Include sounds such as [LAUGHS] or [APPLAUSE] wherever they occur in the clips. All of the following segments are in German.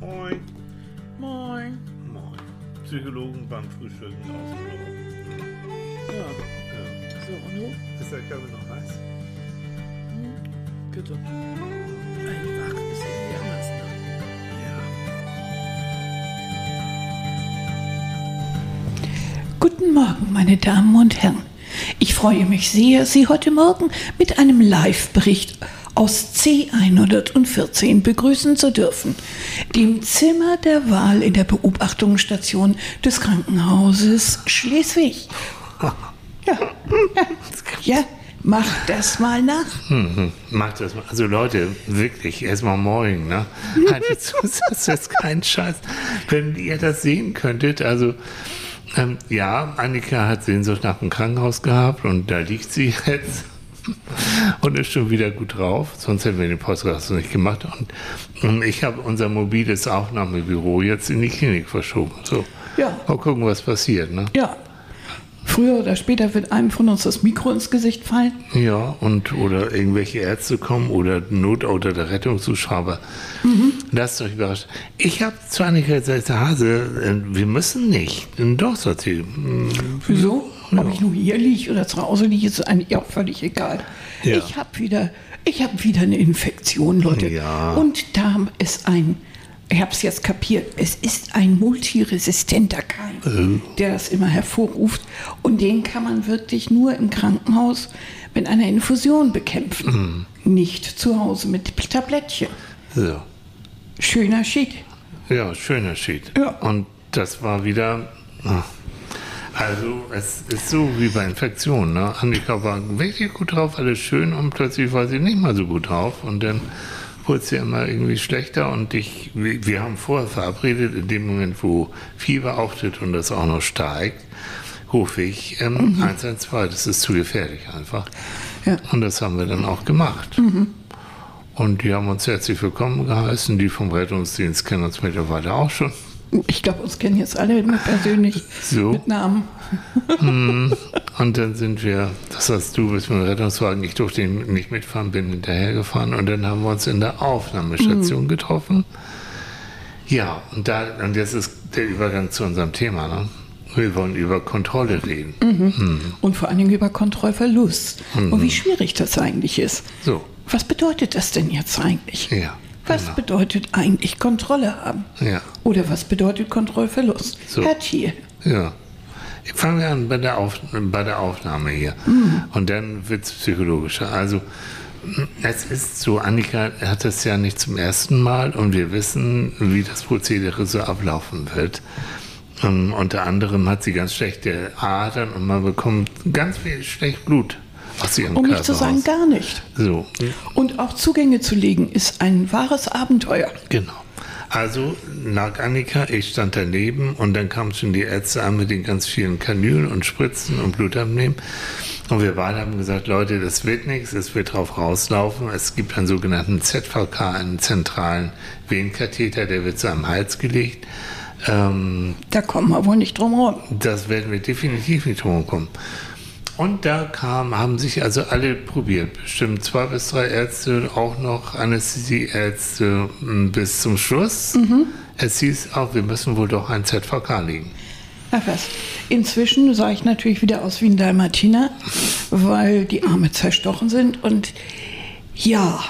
Moin. Moin. Moin. Psychologen beim Frühstücken ausgelogen. Ja, Ja. so, und du? Ist der Körper noch heiß? Bitte. Einfach ist irgendwie anders, ne? Guten Morgen, meine Damen und Herren. Ich freue mich sehr, Sie heute Morgen mit einem Live-Bericht aus C114 begrüßen zu dürfen, dem Zimmer der Wahl in der Beobachtungsstation des Krankenhauses Schleswig. Ja, ja, ja mach das mal nach. Mhm. Macht das mal. Also Leute, wirklich, erstmal moin, ne? Haltet zu, das ist kein Scheiß. Wenn ihr das sehen könntet, also ähm, ja, Annika hat Sehnsucht nach dem Krankenhaus gehabt und da liegt sie jetzt [LAUGHS] und ist schon wieder gut drauf. Sonst hätten wir den Podcast nicht gemacht. Und, und ich habe unser mobiles Aufnahmebüro jetzt in die Klinik verschoben. So. Ja. Mal gucken, was passiert, ne? Ja. Früher oder später wird einem von uns das Mikro ins Gesicht fallen. Ja, und oder irgendwelche Ärzte kommen oder Notauto der Rettungszuschauer. Lasst euch überraschen. Ich habe zu Annika gesagt, Hase, äh, wir müssen nicht. Doch, sagt sie. "Mm, Wieso? Ob ich nur hier liege oder zu Hause liege, ist eigentlich auch völlig egal. Ja. Ich habe wieder, ich habe wieder eine Infektion, Leute. Ja. Und da ist ein, ich habe es jetzt kapiert, es ist ein multiresistenter Keim, der das immer hervorruft. Und den kann man wirklich nur im Krankenhaus mit einer Infusion bekämpfen. Nicht zu Hause mit Tablettchen. So. Schöner Schied. Ja, schöner Schied. Ja. Und das war wieder. ah. Also, es ist so wie bei Infektionen. Ne? Annika war wirklich gut drauf, alles schön und plötzlich war sie nicht mal so gut drauf. Und dann wurde sie immer irgendwie schlechter. Und ich, wir haben vorher verabredet, in dem Moment, wo Fieber auftritt und das auch noch steigt, rufe ich ähm, 112. Das ist zu gefährlich einfach. Ja. Und das haben wir dann auch gemacht. Und die haben uns herzlich willkommen geheißen. Die vom Rettungsdienst kennen uns mittlerweile auch schon. Ich glaube, uns kennen jetzt alle immer persönlich [LAUGHS] So. mit Namen. [LAUGHS] Und dann sind wir, das heißt, du bist mit dem Rettungswagen, ich durfte nicht mitfahren, bin hinterhergefahren und dann haben wir uns in der Aufnahmestation getroffen. Ja, und, da, und jetzt ist der Übergang zu unserem Thema. Ne? Wir wollen über Kontrolle reden. Und vor allen Dingen über Kontrollverlust. Und wie schwierig das eigentlich ist. So, Was bedeutet das denn jetzt eigentlich? ja. Was genau. bedeutet eigentlich Kontrolle haben? Ja. Oder was bedeutet Kontrollverlust? So. Herr Thiel. Ja. Fangen wir an bei der, Auf, bei der Aufnahme hier. Und dann wird es psychologischer. Also, es ist so, Annika hat es ja nicht zum ersten Mal und wir wissen, wie das Prozedere so ablaufen wird. Ähm, unter anderem hat sie ganz schlechte Adern und man bekommt ganz viel schlecht Blut aus ihrem Um nicht zu sagen, gar nicht. So, Und auch Zugänge zu legen, ist ein wahres Abenteuer. Genau. Also lag Annika, ich stand daneben und dann kamen schon die Ärzte an mit den ganz vielen Kanülen und Spritzen und Blutabnehmen. Und wir beide haben gesagt, Leute, das wird nichts, es wird drauf rauslaufen. Es gibt einen sogenannten ZVK, einen zentralen Venenkatheter, der wird zu einem Hals gelegt. Ähm, Da kommen wir wohl nicht drum herum. das werden wir definitiv nicht rumkommen. Und da kam, haben sich also alle probiert. Bestimmt zwei bis drei Ärzte, auch noch Anästhesieärzte m, bis zum Schluss. Es hieß auch, wir müssen wohl doch ein ZVK legen. Ach was. Inzwischen sah ich natürlich wieder aus wie ein Dalmatiner, weil die Arme zerstochen sind. Und ja,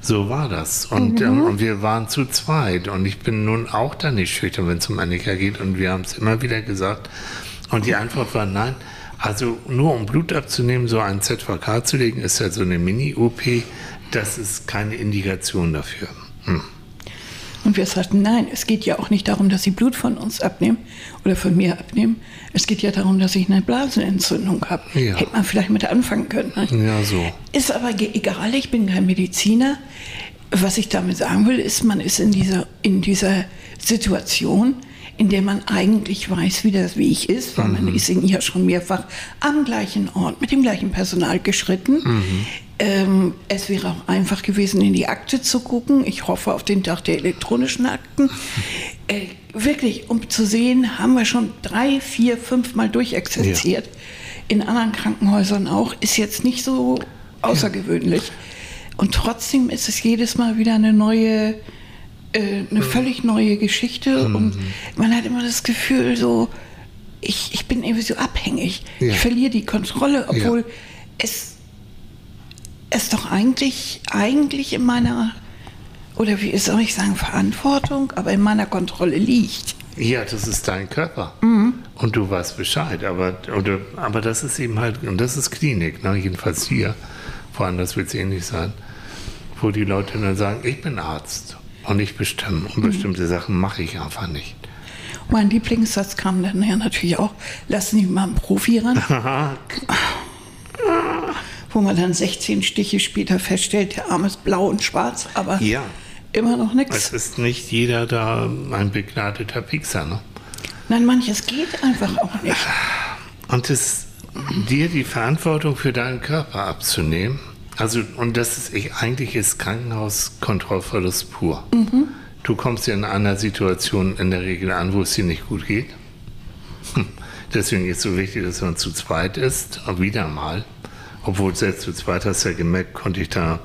So war das. Und, ähm, und wir waren zu zweit. Und ich bin nun auch da nicht schüchtern, wenn es um Annika geht. Und wir haben es immer wieder gesagt. Und die Antwort war nein. Also nur um Blut abzunehmen, so ein ZVK zu legen, ist ja so eine Mini-OP. Das ist keine Indikation dafür. Hm. Und wir sagten, nein, es geht ja auch nicht darum, dass sie Blut von uns abnehmen oder von mir abnehmen. Es geht ja darum, dass ich eine Blasenentzündung habe. Ja. Hätte man vielleicht mit anfangen können. Ne? Ja, so. Ist aber egal, ich bin kein Mediziner. Was ich damit sagen will, ist, man ist in dieser, in dieser Situation, in der man eigentlich weiß, wie das Weg ist, weil man ist in ja schon mehrfach am gleichen Ort mit dem gleichen Personal geschritten. Ähm, es wäre auch einfach gewesen, in die Akte zu gucken. Ich hoffe auf den Tag der elektronischen Akten. Äh, wirklich, um zu sehen, haben wir schon drei, vier, fünf Mal durchexerziert. In anderen Krankenhäusern auch. Ist jetzt nicht so außergewöhnlich. Und trotzdem ist es jedes Mal wieder eine neue äh, eine völlig neue Geschichte und man hat immer das Gefühl, so, ich, ich bin irgendwie so abhängig. Ja. Ich verliere die Kontrolle, obwohl Ja. es, es doch eigentlich, eigentlich in meiner, oder wie soll ich sagen, Verantwortung, aber in meiner Kontrolle liegt. Ja, das ist dein Körper. Und du weißt Bescheid. Aber, oder, aber das ist eben halt, und das ist Klinik, ne? jedenfalls hier, woanders wird es ähnlich sein, wo die Leute dann sagen, ich bin Arzt und ich bestimme. Und bestimmte Sachen mache ich einfach nicht. Mein Lieblingssatz kam dann ja natürlich auch, lass nicht mal einen Profi ran. [LAUGHS] Wo man dann 16 Stiche später feststellt, der Arm ist blau und schwarz, aber Ja. immer noch Es nichts. ist nicht jeder da ein begnadeter Piekser. Ne? Nein, manches geht einfach auch nicht. Und es, dir die Verantwortung für deinen Körper abzunehmen, also, und das ist, ich, eigentlich ist Krankenhauskontrollverlust pur. Du kommst ja in einer Situation in der Regel an, wo es dir nicht gut geht. Hm. Deswegen ist es so wichtig, dass man zu zweit ist, und wieder mal. Obwohl selbst zu zweit hast du ja gemerkt, konnte ich da,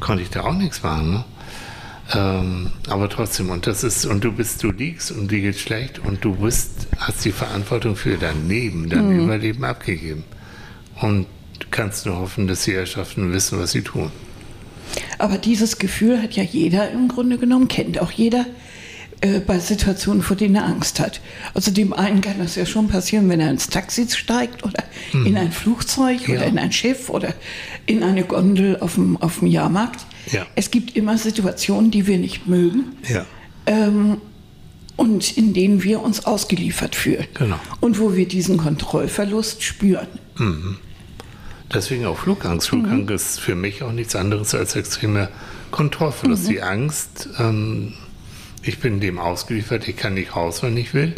konnte ich da auch nichts machen. Ne? Ähm, aber trotzdem, und das ist, und du bist, du liegst und dir geht schlecht und du bist, hast die Verantwortung für dein Leben, dein Überleben abgegeben. Und kannst nur hoffen, dass die Herrschaften wissen, was sie tun. Aber dieses Gefühl hat ja jeder im Grunde genommen, kennt auch jeder äh, bei Situationen, vor denen er Angst hat. Also dem einen kann das ja schon passieren, wenn er ins Taxi steigt oder in ein Flugzeug Ja. oder in ein Schiff oder in eine Gondel auf dem, auf dem Jahrmarkt. Ja. Es gibt immer Situationen, die wir nicht mögen. Ja. ähm, und in denen wir uns ausgeliefert fühlen. Genau. Und wo wir diesen Kontrollverlust spüren. Deswegen auch Flugangst. Flugangst ist für mich auch nichts anderes als extremer Kontrollverlust. Die Angst, ähm, ich bin dem ausgeliefert, ich kann nicht raus, wenn ich will.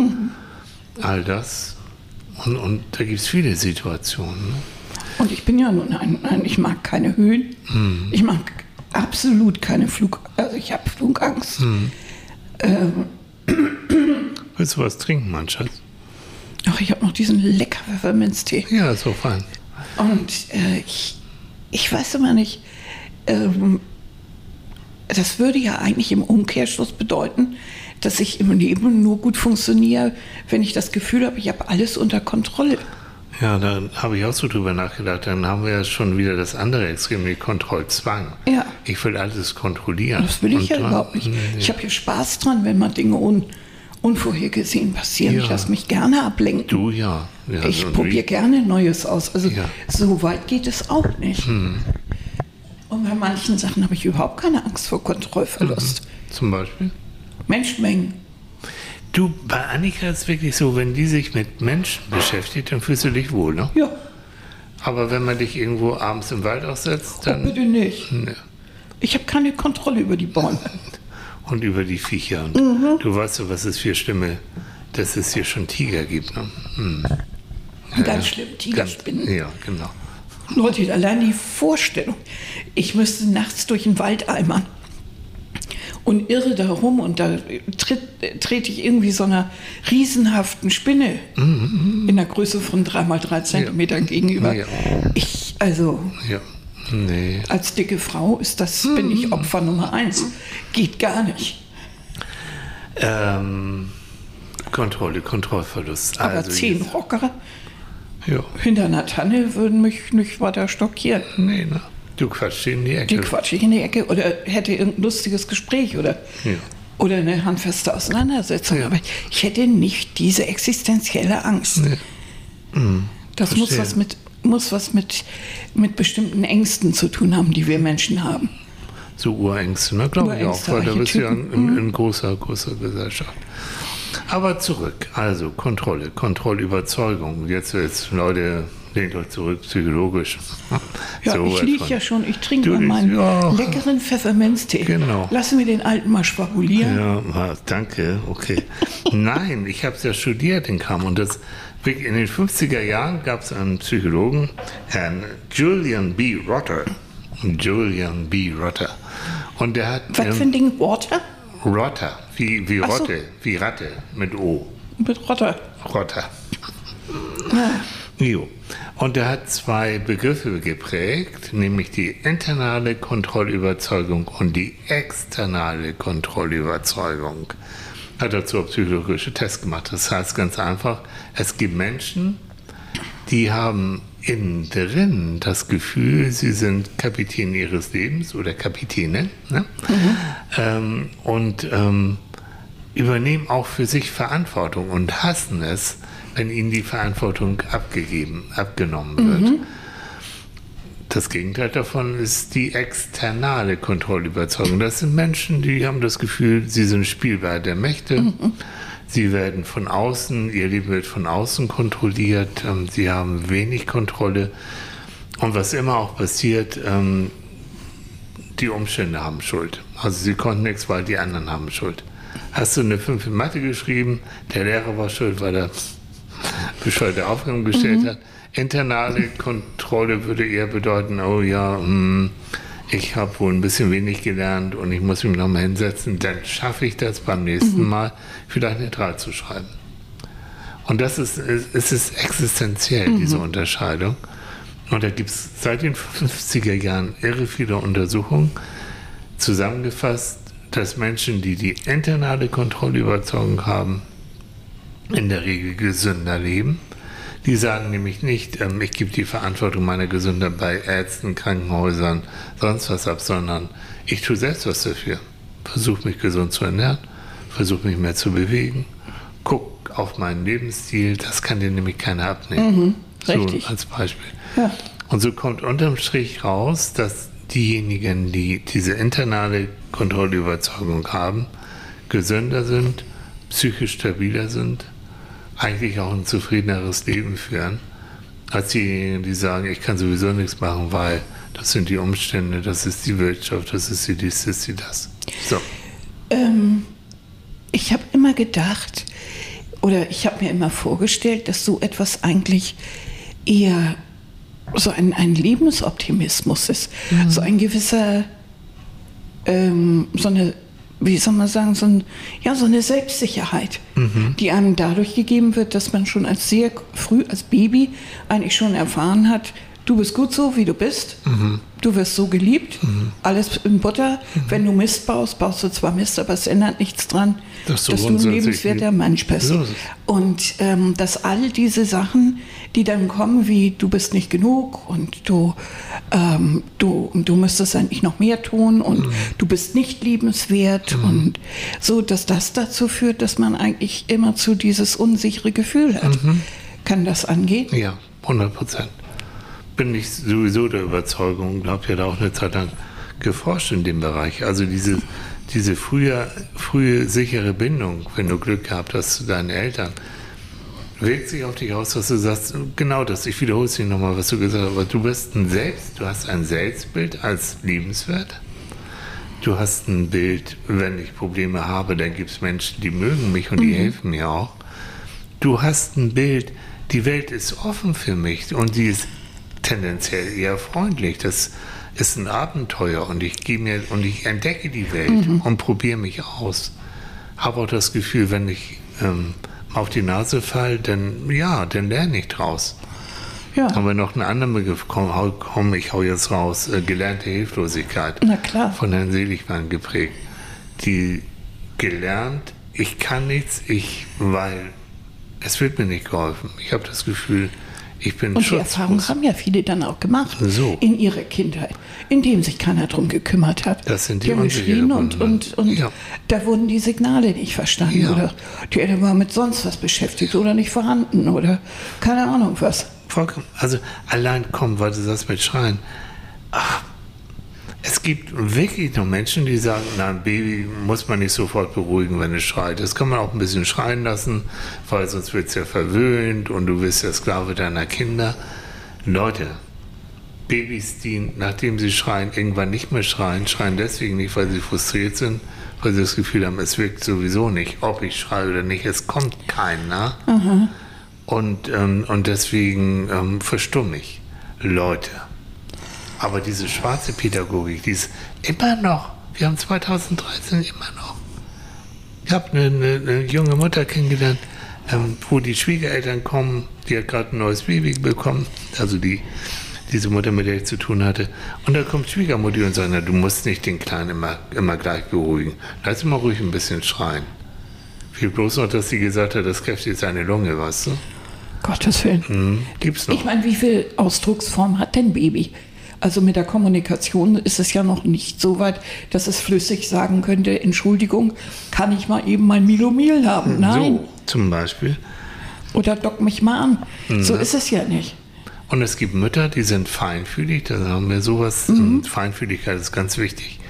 All das. Und, und da gibt es viele Situationen. Ne? Und ich bin ja nun ein, ein ich mag keine Höhen. Ich mag absolut keine Flug, also ich habe Flugangst. Willst du was trinken, mein Schatz? Ach, ich habe noch diesen lecker Pfefferminztee. Ja, so fein. Und äh, ich, ich weiß immer nicht, ähm, das würde ja eigentlich im Umkehrschluss bedeuten, dass ich im Leben nur gut funktioniere, wenn ich das Gefühl habe, ich habe alles unter Kontrolle. Ja, da habe ich auch so drüber nachgedacht. Dann haben wir ja schon wieder das andere Extrem, die Kontrollzwang. Ja. Ich will alles kontrollieren. Das will ich Und ja überhaupt nicht. Nee. Ich habe ja Spaß dran, wenn mal Dinge un, unvorhergesehen passieren. Ja. Ich lasse mich gerne ablenken. Du ja. ja ich und probiere gerne Neues aus. Also Ja. Hm. so weit geht es auch nicht. Und bei manchen Sachen habe ich überhaupt keine Angst vor Kontrollverlust. Zum Beispiel. Menschenmengen. Du, bei Annika ist es wirklich so, wenn die sich mit Menschen beschäftigt, dann fühlst du dich wohl, ne? Ja, Aber wenn man dich irgendwo abends im Wald aussetzt, oh, dann. bitte nicht. Ne. Ich habe keine Kontrolle über die Bäume. [LAUGHS] Und über die Viecher. Und Mhm. du weißt so, was es für Stimme, dass es hier schon Tiger gibt, ne? Hm. Ganz schlimm, Tigerspinnen. Ganz- Ja, genau. Leute, allein die Vorstellung, ich müsste nachts durch den Wald eimern und irre da rum und da tritt, trete ich irgendwie so einer riesenhaften Spinne in der Größe von 3 mal 3 Zentimetern gegenüber. Ja. Ich, also Ja. Nee. als dicke Frau ist das, bin ich Opfer Nummer eins. Geht gar nicht. Ähm, Kontrolle, Kontrollverlust. Aber also zehn jetzt- Rocker Ja. hinter einer Tanne würden mich nicht weiter stockieren. Nee, ne? Du quatschst in die Die Ecke. quatsch ich in die Ecke oder hätte irgendein lustiges Gespräch oder, Ja. oder eine handfeste Auseinandersetzung. Aber ich hätte nicht diese existenzielle Angst. Das muss Verstehe. was, mit, muss was mit, mit bestimmten Ängsten zu tun haben, die wir Menschen haben. So Urängste, ne? Glaube ich auch, weil da bist du ja in, Archetypen. in, großer, großer Gesellschaft. Aber zurück, also Kontrolle, Kontrollüberzeugung. Jetzt, jetzt Leute, lehnt euch zurück, psychologisch. [LAUGHS] Ja, So ich liege ja schon, ich trinke mal meinen ja. leckeren Pfefferminztee. Genau. Lassen wir den alten mal schwabulieren. Ja, wa- danke, okay. [LAUGHS] Nein, ich habe es ja studiert in Kam und das in den 50er Jahren gab es einen Psychologen, Herrn Julian B. Rotter. Julian B. Rotter. Und der hat Was für ein Ding? Water? Rotter, wie, wie Ach so. Rotte, wie Ratte mit O. Mit Rotter. Rotter. Ja. Jo. Und er hat zwei Begriffe geprägt, nämlich die internale Kontrollüberzeugung und die externe Kontrollüberzeugung. Hat dazu auch psychologische Tests gemacht. Das heißt ganz einfach, es gibt Menschen, die haben innen drin das Gefühl, sie sind Kapitän ihres Lebens oder Kapitänin ne? mhm. ähm, und ähm, übernehmen auch für sich Verantwortung und hassen es, wenn ihnen die Verantwortung abgegeben, abgenommen wird. Mhm. Das Gegenteil davon ist die externe Kontrollüberzeugung. Das sind Menschen, die haben das Gefühl, sie sind spielbar der Mächte. Mhm. [LAUGHS] Sie werden von außen, ihr Leben wird von außen kontrolliert. Ähm, sie haben wenig Kontrolle. Und was immer auch passiert, ähm, die Umstände haben Schuld. Also sie konnten nichts, weil die anderen haben Schuld. Hast du eine 5 in Mathe geschrieben, der Lehrer war schuld, weil er bescheuerte Aufgaben gestellt mhm. hat. Internale Kontrolle würde eher bedeuten, oh ja, hm, ich habe wohl ein bisschen wenig gelernt und ich muss mich nochmal hinsetzen, dann schaffe ich das beim nächsten mhm. Mal, vielleicht eine 3 zu schreiben. Und das ist, es ist existenziell, mhm. diese Unterscheidung. Und da gibt es seit den 50er Jahren irre viele Untersuchungen, zusammengefasst, dass Menschen, die die internale Kontrollüberzeugung haben, in der Regel gesünder leben. Die sagen nämlich nicht, ähm, ich gebe die Verantwortung meiner Gesundheit bei Ärzten, Krankenhäusern, sonst was ab, sondern ich tue selbst was dafür. Versuche mich gesund zu ernähren, versuche mich mehr zu bewegen, guck auf meinen Lebensstil, das kann dir nämlich keiner abnehmen. Mhm, richtig. So als Beispiel. Ja. Und so kommt unterm Strich raus, dass diejenigen, die diese internale Kontrollüberzeugung haben, gesünder sind, psychisch stabiler sind, eigentlich auch ein zufriedeneres Leben führen, als diejenigen, die sagen, ich kann sowieso nichts machen, weil das sind die Umstände, das ist die Wirtschaft, das ist die dies, das ist die das. So. Ähm, ich habe immer gedacht, oder ich habe mir immer vorgestellt, dass so etwas eigentlich eher so ein, ein Lebensoptimismus ist, mhm. so ein gewisser, ähm, so eine wie soll man sagen, so, ein, ja, so eine Selbstsicherheit, mhm. die einem dadurch gegeben wird, dass man schon als sehr früh, als Baby, eigentlich schon erfahren hat, du bist gut so, wie du bist. Mhm. Du wirst so geliebt, mhm. alles in Butter. Mhm. Wenn du Mist baust, baust du zwar Mist, aber es ändert nichts dran, dass du, dass du ein lebenswerter Mensch bist. So und ähm, dass all diese Sachen, die dann kommen, wie du bist nicht genug und du, ähm, du, du müsstest eigentlich noch mehr tun und mhm. du bist nicht liebenswert mhm. und so, dass das dazu führt, dass man eigentlich immer zu dieses unsichere Gefühl hat. Mhm. Kann das angehen? Ja, 100 Prozent bin ich sowieso der Überzeugung und habe ja da auch eine Zeit lang geforscht in dem Bereich. Also diese, diese frühe, frühe sichere Bindung, wenn du Glück gehabt hast zu deinen Eltern, wirkt sich auf dich aus, dass du sagst, genau das, ich wiederhole es nicht nochmal, was du gesagt hast, aber du bist ein Selbst, du hast ein Selbstbild als liebenswert. Du hast ein Bild, wenn ich Probleme habe, dann gibt es Menschen, die mögen mich und die mhm. helfen mir auch. Du hast ein Bild, die Welt ist offen für mich und sie ist tendenziell eher freundlich. Das ist ein Abenteuer und ich gehe mir und ich entdecke die Welt mhm. und probiere mich aus. Habe auch das Gefühl, wenn ich ähm, auf die Nase falle, dann ja, dann lerne ich draus. Ja. Haben wir noch einen anderen Begriff? Komm, komm ich hau jetzt raus. Äh, gelernte Hilflosigkeit. Na klar. Von Herrn Seligmann geprägt. Die gelernt, ich kann nichts, ich, weil es wird mir nicht geholfen. Ich habe das Gefühl, ich bin und die Erfahrung haben ja viele dann auch gemacht so. in ihrer Kindheit, indem sich keiner darum gekümmert hat. Das sind die, die haben geschrien und, und, und ja. da wurden die Signale nicht verstanden ja. oder die Eltern waren mit sonst was beschäftigt oder nicht vorhanden oder keine Ahnung was. Vollkommen. Also allein kommen, weil du das mit Schreien. Ach, es gibt wirklich noch Menschen, die sagen, na, ein Baby muss man nicht sofort beruhigen, wenn es schreit. Das kann man auch ein bisschen schreien lassen, weil sonst wird es ja verwöhnt und du wirst ja Sklave deiner Kinder. Leute, Babys, die, nachdem sie schreien, irgendwann nicht mehr schreien, schreien deswegen nicht, weil sie frustriert sind, weil sie das Gefühl haben, es wirkt sowieso nicht, ob ich schreie oder nicht, es kommt keiner. Mhm. Und, ähm, und deswegen ähm, verstumme ich. Leute, aber diese schwarze Pädagogik, die ist immer noch, wir haben 2013 immer noch. Ich habe eine, eine, eine, junge Mutter kennengelernt, ähm, wo die Schwiegereltern kommen, die hat gerade ein neues Baby bekommen, also die diese Mutter, mit der ich zu tun hatte. Und da kommt Schwiegermutter und sagt, na, du musst nicht den Kleinen immer, immer gleich beruhigen. Lass ihn mal ruhig ein bisschen schreien. Viel bloß noch, dass sie gesagt hat, das kräftigt seine Lunge, weißt du? Gottes Willen. Hm, gibt's noch. Ich meine, wie viel Ausdrucksform hat denn Baby? Also mit der Kommunikation ist es ja noch nicht so weit, dass es flüssig sagen könnte, Entschuldigung, kann ich mal eben mein Milomil haben? Nein. So, zum Beispiel. Oder dock mich mal an. So ist es ja nicht. Und es gibt Mütter, die sind feinfühlig, da haben wir sowas, mhm. Feinfühligkeit ist ganz wichtig.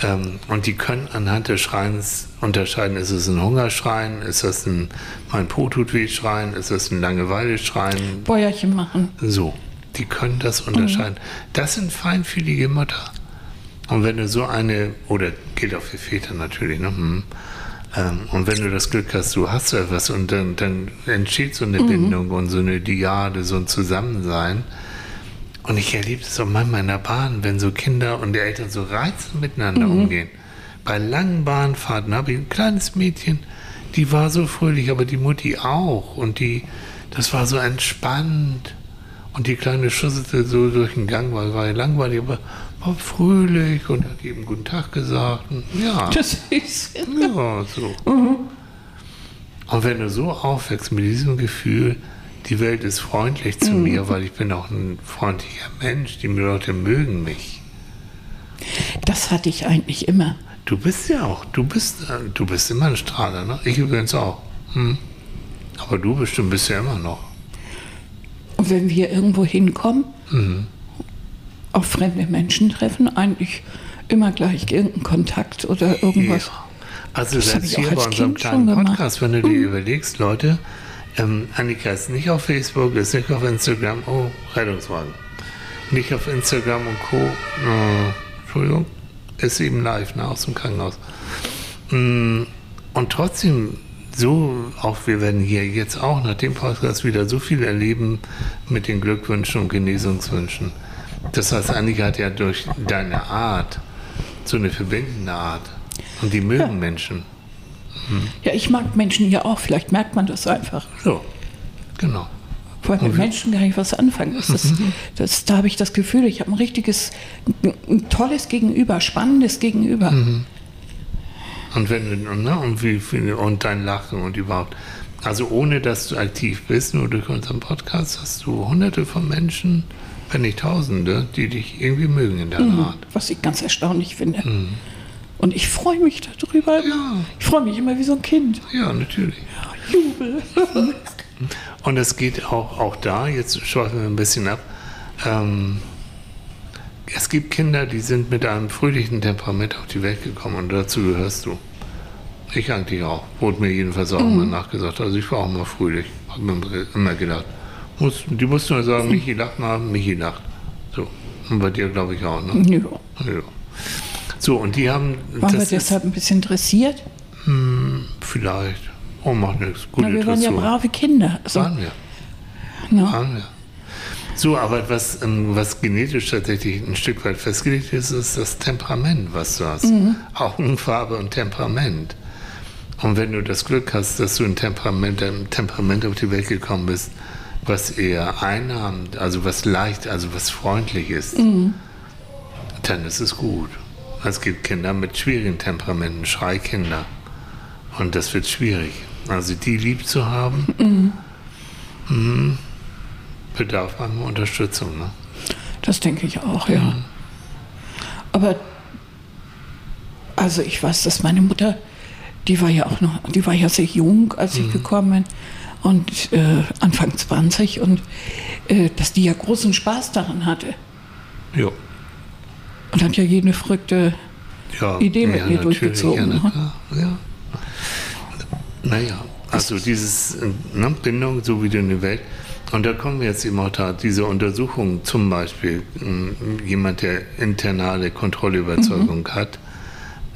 Ähm, und die können anhand des Schreins unterscheiden, ist es ein Hungerschreien, ist das ein mein Po tut weh Schreien, ist das ein Langeweile-Schreien? Bäuerchen machen. So, die können das unterscheiden. Mhm. Das sind feinfühlige Mütter. Und wenn du so eine, oder gilt auch für Väter natürlich, ne? Hm, ähm, und wenn du das Glück hast, du hast etwas und dann, dann entsteht so eine mhm. Bindung und so eine Diade, so ein Zusammensein. Und ich erlebe das auch manchmal in der Bahn, wenn so Kinder und die Eltern so reizend miteinander mhm. umgehen. Bei langen Bahnfahrten habe ich ein kleines Mädchen, die war so fröhlich, aber die Mutti auch. Und die, das war so entspannt. Und die kleine schusselte so durch den Gang, weil war langweilig, aber war fröhlich und hat eben guten Tag gesagt. Und ja. Das ist. Ja, so. Mhm. Und wenn du so aufwächst mit diesem Gefühl, die Welt ist freundlich zu mhm. mir, weil ich bin auch ein freundlicher Mensch, die Leute mögen mich. Das hatte ich eigentlich immer. Du bist ja auch, du bist, äh, du bist immer ein Strahler, ne? Ich übrigens auch. Hm. Aber du bestimmt bist ja immer noch. Und wenn wir irgendwo hinkommen, mhm auf fremde Menschen treffen, eigentlich immer gleich irgendeinen Kontakt oder irgendwas. Ja. Also das selbst hier bei unserem kleinen Podcast, wenn du dir hm. überlegst, Leute, ähm, Annika ist nicht auf Facebook, ist nicht auf Instagram, oh, Rettungswagen. Nicht auf Instagram und Co. Äh, Entschuldigung, ist eben live, ne, aus dem Krankenhaus. Mm, und trotzdem, so, auch wir werden hier jetzt auch nach dem Podcast wieder so viel erleben mit den Glückwünschen und Genesungswünschen. Das heißt, Annika hat ja durch deine Art so eine verbindende Art. Und die mögen ja. Menschen. Hm. Ja, ich mag Menschen ja auch. Vielleicht merkt man das einfach. So, genau. Weil mit Menschen gar nicht was anfangen. Das ist, das, da habe ich das Gefühl, ich habe ein richtiges, ein tolles Gegenüber, spannendes Gegenüber. Mhm. Und wenn ne, und wie und dein Lachen und überhaupt. Also ohne dass du aktiv bist, nur durch unseren Podcast hast du hunderte von Menschen, wenn nicht Tausende, die dich irgendwie mögen in der mhm, Art. Was ich ganz erstaunlich finde. Mhm. Und ich freue mich darüber. Ja. Ich freue mich immer wie so ein Kind. Ja, natürlich. Ja, Jubel. [LAUGHS] Und es geht auch, auch da, jetzt schweifen wir ein bisschen ab, ähm, es gibt Kinder, die sind mit einem fröhlichen Temperament auf die Welt gekommen und dazu gehörst du. Ich eigentlich auch. Wurde mir jedenfalls auch mhm. immer nachgesagt. Also ich war auch immer fröhlich. Habe mir immer gedacht, muss, die musst nur sagen, Michi lacht mal, Michi lacht. So. Und bei dir glaube ich auch, ne? Ja. ja. So, und die haben. Waren wir deshalb ein bisschen dressiert? Hm, vielleicht. Oh, macht nichts. Gute Na, wir waren ja brave Kinder. Also, waren wir. No. Waren wir. So, aber was, ähm, was genetisch tatsächlich ein Stück weit festgelegt ist, ist das Temperament, was du hast. Mhm. Augenfarbe und Temperament. Und wenn du das Glück hast, dass du ein Temperament, ein Temperament auf die Welt gekommen bist, was eher einnahmend, also was leicht, also was freundlich ist, mhm. dann ist es gut. Es gibt Kinder mit schwierigen Temperamenten, Schreikinder. Und das wird schwierig. Also die lieb zu haben, mhm. Bedarf manchmal Unterstützung. Ne? Das denke ich auch, ja. Mhm. Aber also ich weiß, dass meine Mutter, die war ja auch noch, die war ja sehr jung, als ich mhm. gekommen bin und äh, Anfang 20 und äh, dass die ja großen Spaß daran hatte. Ja. Und hat ja jede verrückte ja, Idee mit ja, mir durchgezogen. Ja, ne? ja. Naja, also dieses ne, Bindung, so wie du in die Welt. Und da kommen wir jetzt auch da, diese Untersuchung zum Beispiel, jemand, der internale Kontrollüberzeugung mhm. hat,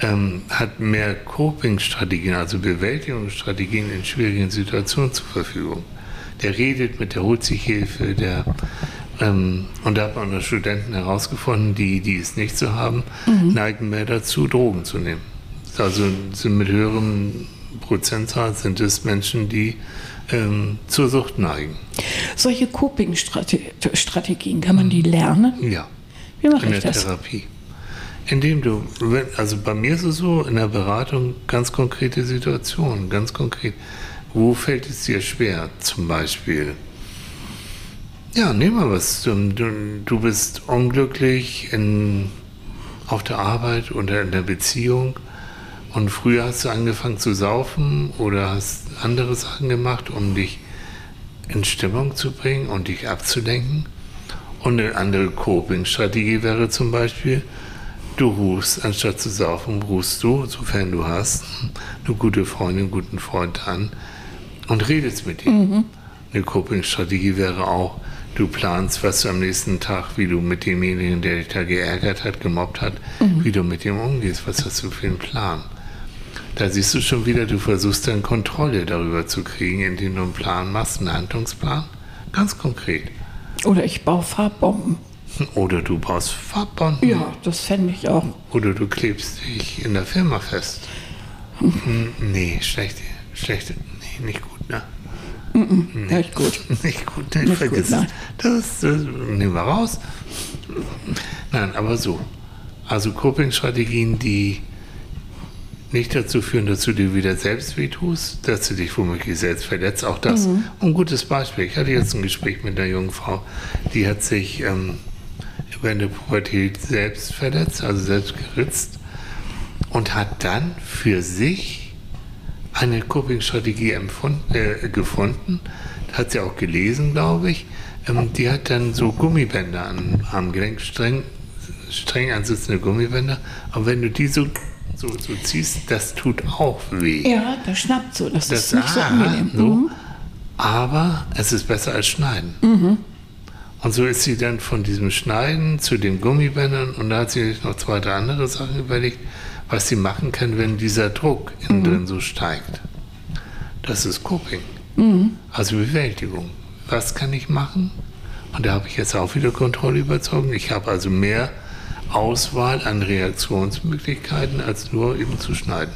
ähm, hat mehr Coping-Strategien, also Bewältigungsstrategien in schwierigen Situationen zur Verfügung. Der redet mit, der holt sich Hilfe, der ähm, und da hat man unter Studenten herausgefunden, die, die es nicht so haben, mhm. neigen mehr dazu, Drogen zu nehmen. Also sind mit höherem Prozentzahl sind es Menschen, die ähm, zur Sucht neigen. Solche Coping-Strategien, kann man die lernen? Ja. Wie mache in ich der das? Therapie. Indem du, also bei mir ist es so, in der Beratung ganz konkrete Situationen, ganz konkret. Wo fällt es dir schwer? Zum Beispiel, ja, nehmen wir was. Du, du, du bist unglücklich in, auf der Arbeit oder in der Beziehung und früher hast du angefangen zu saufen oder hast andere Sachen gemacht, um dich in Stimmung zu bringen und dich abzulenken. Und eine andere Coping-Strategie wäre zum Beispiel, du rufst, anstatt zu saufen, rufst du, sofern du hast, eine gute Freundin, einen guten Freund an und redest mit ihm. Eine Coping-Strategie wäre auch, du planst, was du am nächsten Tag, wie du mit demjenigen, der dich da geärgert hat, gemobbt hat, wie du mit ihm umgehst. Was hast du für einen Plan? Da siehst du schon wieder, du versuchst dann Kontrolle darüber zu kriegen, indem du einen Plan machst, einen Handlungsplan. Ganz konkret. Oder ich baue Farbbomben. [LAUGHS] Oder du baust Farbbomben. Ja, das fände ich auch. Oder du klebst dich in der Firma fest. Hm, Nee, schlecht. Schlecht. Nee, nicht gut, ne? Ja, ich gut. [LAUGHS] Nicht gut, ne? Nicht Vergiss gut. Das, das nehmen wir raus. Nein, aber so. Also Coping-Strategien, die nicht dazu führen, dass du dir wieder selbst wehtust, dass du dich womöglich selbst verletzt. Auch das. Ein gutes Beispiel. Ich hatte jetzt ein Gespräch mit einer jungen Frau, die hat sich ähm, während der Pubertät selbst verletzt, also selbst geritzt und hat dann für sich eine Coping-Strategie äh, gefunden. Hat sie auch gelesen, glaube ich. Ähm, die hat dann so Gummibänder an, am Gelenk, streng, streng ansitzende Gummibänder. Aber wenn du die so, so, so ziehst, das tut auch weh. Ja, das schnappt so. Das, Das- ist nicht so ah, angenehm. so. Mhm. Aber es ist besser als Schneiden. Und so ist sie dann von diesem Schneiden zu den Gummibändern und da hat sie sich noch zwei, drei andere Sachen überlegt, was sie machen kann, wenn dieser Druck innen drin so steigt. Das ist Coping. Also Bewältigung. Was kann ich machen? Und da habe ich jetzt auch wieder Kontrolle überzogen. Ich habe also mehr Auswahl an Reaktionsmöglichkeiten, als nur eben zu schneiden.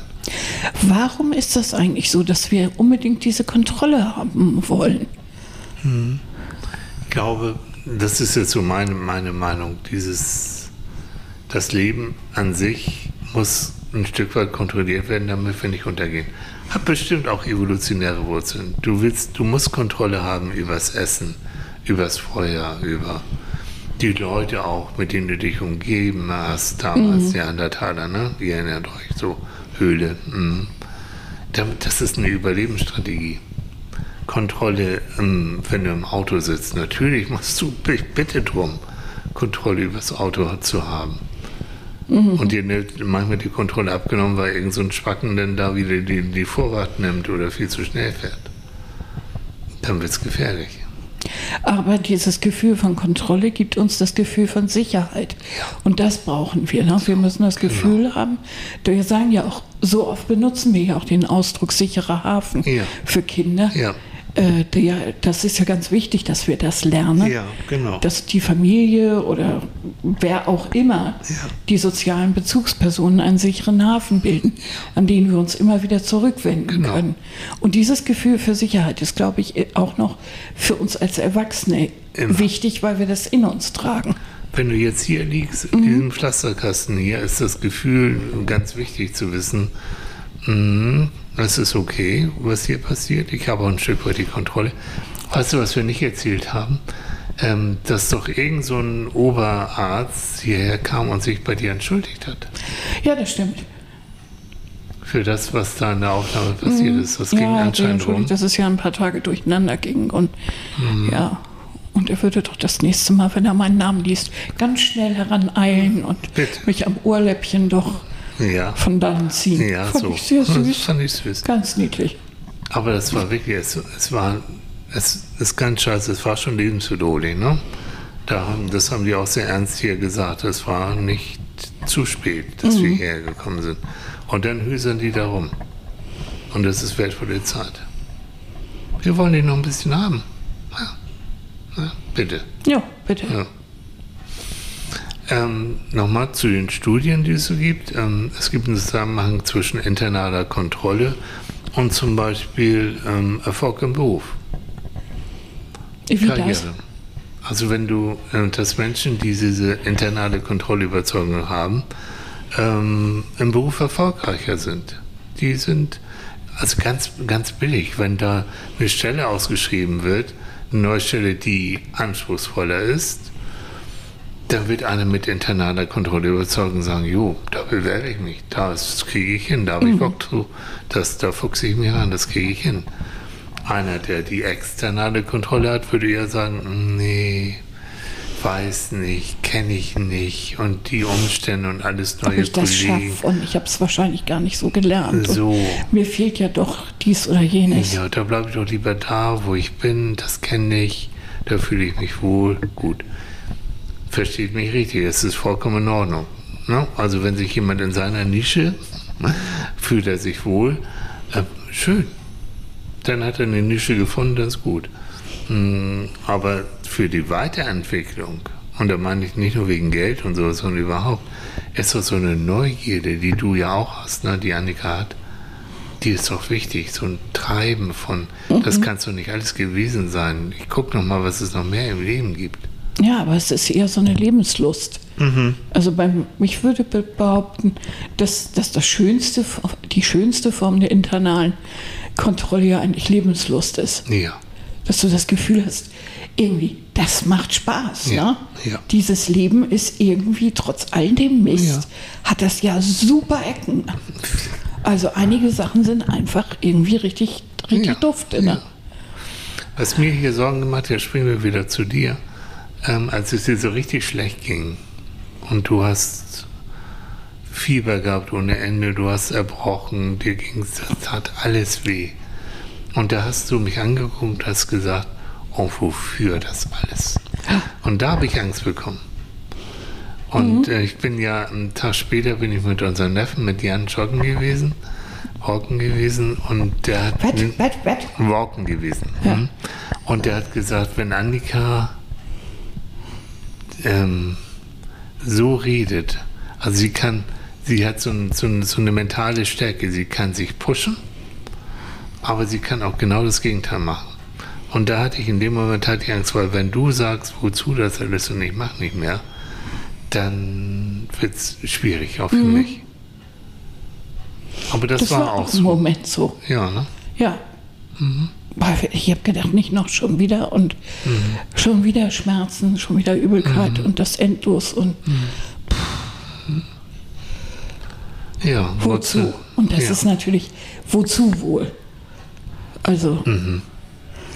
Warum ist das eigentlich so, dass wir unbedingt diese Kontrolle haben wollen? Ich glaube, das ist jetzt so meine, meine Meinung. Dieses, das Leben an sich muss ein Stück weit kontrolliert werden, damit wir nicht untergehen. Hat bestimmt auch evolutionäre Wurzeln. Du willst, du musst Kontrolle haben übers Essen, übers Feuer, über die Leute auch, mit denen du dich umgeben hast, damals, ja, in der Taler, ne? Ihr erinnert euch, so Höhle. mhm. Das ist eine Überlebensstrategie. Kontrolle, ähm, wenn du im Auto sitzt. Natürlich musst du b- bitte drum, Kontrolle über das Auto zu haben. Und dir manchmal die Kontrolle abgenommen, weil irgend so ein Spacken dann da wieder die, die Vorfahrt nimmt oder viel zu schnell fährt. Dann wird es gefährlich. Aber dieses Gefühl von Kontrolle gibt uns das Gefühl von Sicherheit. Und das brauchen wir. Ne? Wir müssen das Gefühl haben, wir sagen ja auch, so oft benutzen wir ja auch den Ausdruck sicherer Hafen Ja. für Kinder. Ja. Äh, der, das ist ja ganz wichtig, dass wir das lernen. Ja, genau. Dass die Familie oder wer auch immer Ja. die sozialen Bezugspersonen einen sicheren Hafen bilden, an den wir uns immer wieder zurückwenden Genau. können. Und dieses Gefühl für Sicherheit ist, glaube ich, auch noch für uns als Erwachsene Immer. wichtig, weil wir das in uns tragen. Wenn du jetzt hier liegst, in diesem Pflasterkasten hier, ist das Gefühl ganz wichtig zu wissen, mhm, es ist okay, was hier passiert. Ich habe auch ein Stück weit die Kontrolle. Weißt du, was wir nicht erzählt haben? Ähm, dass doch irgend so ein Oberarzt hierher kam und sich bei dir entschuldigt hat. Ja, das stimmt. Für das, was da in der Aufnahme passiert ist. Das ging ja, anscheinend rum. dass es ja ein paar Tage durcheinander ging. Und Mhm. ja, und er würde doch das nächste Mal, wenn er meinen Namen liest, ganz schnell heraneilen und Bitte. mich am Ohrläppchen doch Ja, von dann ziehen. ja Fand so. ich sehr Das süß. fand ich süß. Ganz niedlich. Aber das war wirklich, es, es war, es ist ganz scheiße, es war schon lebensbedrohlich, ne? Da haben, das haben die auch sehr ernst hier gesagt. Es war nicht zu spät, dass wir hierher gekommen sind. Und dann hüseln die da rum. Und das ist wertvolle Zeit. Wir wollen die noch ein bisschen haben. Ja. Ja, bitte. Ja, bitte. Ja. Ähm, Nochmal zu den Studien, die es so gibt. Ähm, es gibt einen Zusammenhang zwischen internaler Kontrolle und zum Beispiel ähm, Erfolg im Beruf. Wie das? Also wenn du, äh, dass Menschen, die diese internale Kontrollüberzeugung haben, ähm, im Beruf erfolgreicher sind. Die sind also ganz, ganz billig, wenn da eine Stelle ausgeschrieben wird, eine neue Stelle, die anspruchsvoller ist, dann wird einer mit internaler Kontrolle überzeugen und sagen, jo, da bewerbe ich mich, das kriege ich hin, da habe ich mhm. Bock drauf, das, da fuchse ich mich an, das kriege ich hin. Einer, der die externe Kontrolle hat, würde ja sagen, nee, weiß nicht, kenne ich nicht und die Umstände und alles neue Ob ich das schaffe und ich habe es wahrscheinlich gar nicht so gelernt. So. mir fehlt ja doch dies oder jenes. Ja, da bleibe ich doch lieber da, wo ich bin, das kenne ich, da fühle ich mich wohl, gut versteht mich richtig, es ist vollkommen in Ordnung. Ne? Also wenn sich jemand in seiner Nische fühlt er sich wohl, äh, schön. Dann hat er eine Nische gefunden, das ist gut. Mm, aber für die Weiterentwicklung, und da meine ich nicht nur wegen Geld und so, sondern überhaupt, ist doch so eine Neugierde, die du ja auch hast, ne, die Annika hat, die ist doch wichtig. So ein Treiben von, mhm. das kann doch nicht alles gewesen sein. Ich gucke noch mal, was es noch mehr im Leben gibt. Ja, aber es ist eher so eine Lebenslust. Mhm. Also beim, ich würde behaupten, dass, dass das schönste, die schönste Form der internalen Kontrolle ja eigentlich Lebenslust ist. Ja. Dass du das Gefühl hast, irgendwie, das macht Spaß. Ja. Ne? Ja. Dieses Leben ist irgendwie, trotz all dem Mist, ja. hat das ja super Ecken. Also einige Sachen sind einfach irgendwie richtig, richtig ja. duft. Ne? Was mir hier Sorgen gemacht hat, springen wir wieder zu dir ähm, als es dir so richtig schlecht ging und du hast Fieber gehabt ohne Ende, du hast erbrochen, dir ging es, das tat alles weh. Und da hast du mich angeguckt und hast gesagt, oh, wofür das alles? Und da habe ich Angst bekommen. Und mhm. äh, ich bin ja einen Tag später bin ich mit unserem Neffen, mit Jan joggen gewesen, walken gewesen und der hat wett, wett, wett. walken gewesen. Ja. Mhm. Und der hat gesagt, wenn Annika ähm, so redet, also sie kann, sie hat so, ein, so, ein, so, eine mentale Stärke, sie kann sich pushen, aber sie kann auch genau das Gegenteil machen. Und da hatte ich in dem Moment halt die Angst, weil wenn du sagst, wozu das alles und ich mache nicht mehr, dann wird es schwierig auch für mhm. mich. Aber das, das war, war, auch im Moment so. Ja, ne? Ja. Mhm. Ich habe gedacht, nicht noch schon wieder und mhm. schon wieder Schmerzen, schon wieder Übelkeit mhm. und das endlos und mhm. ja, wozu? Und das ja. ist natürlich, wozu wohl? Also. Mhm.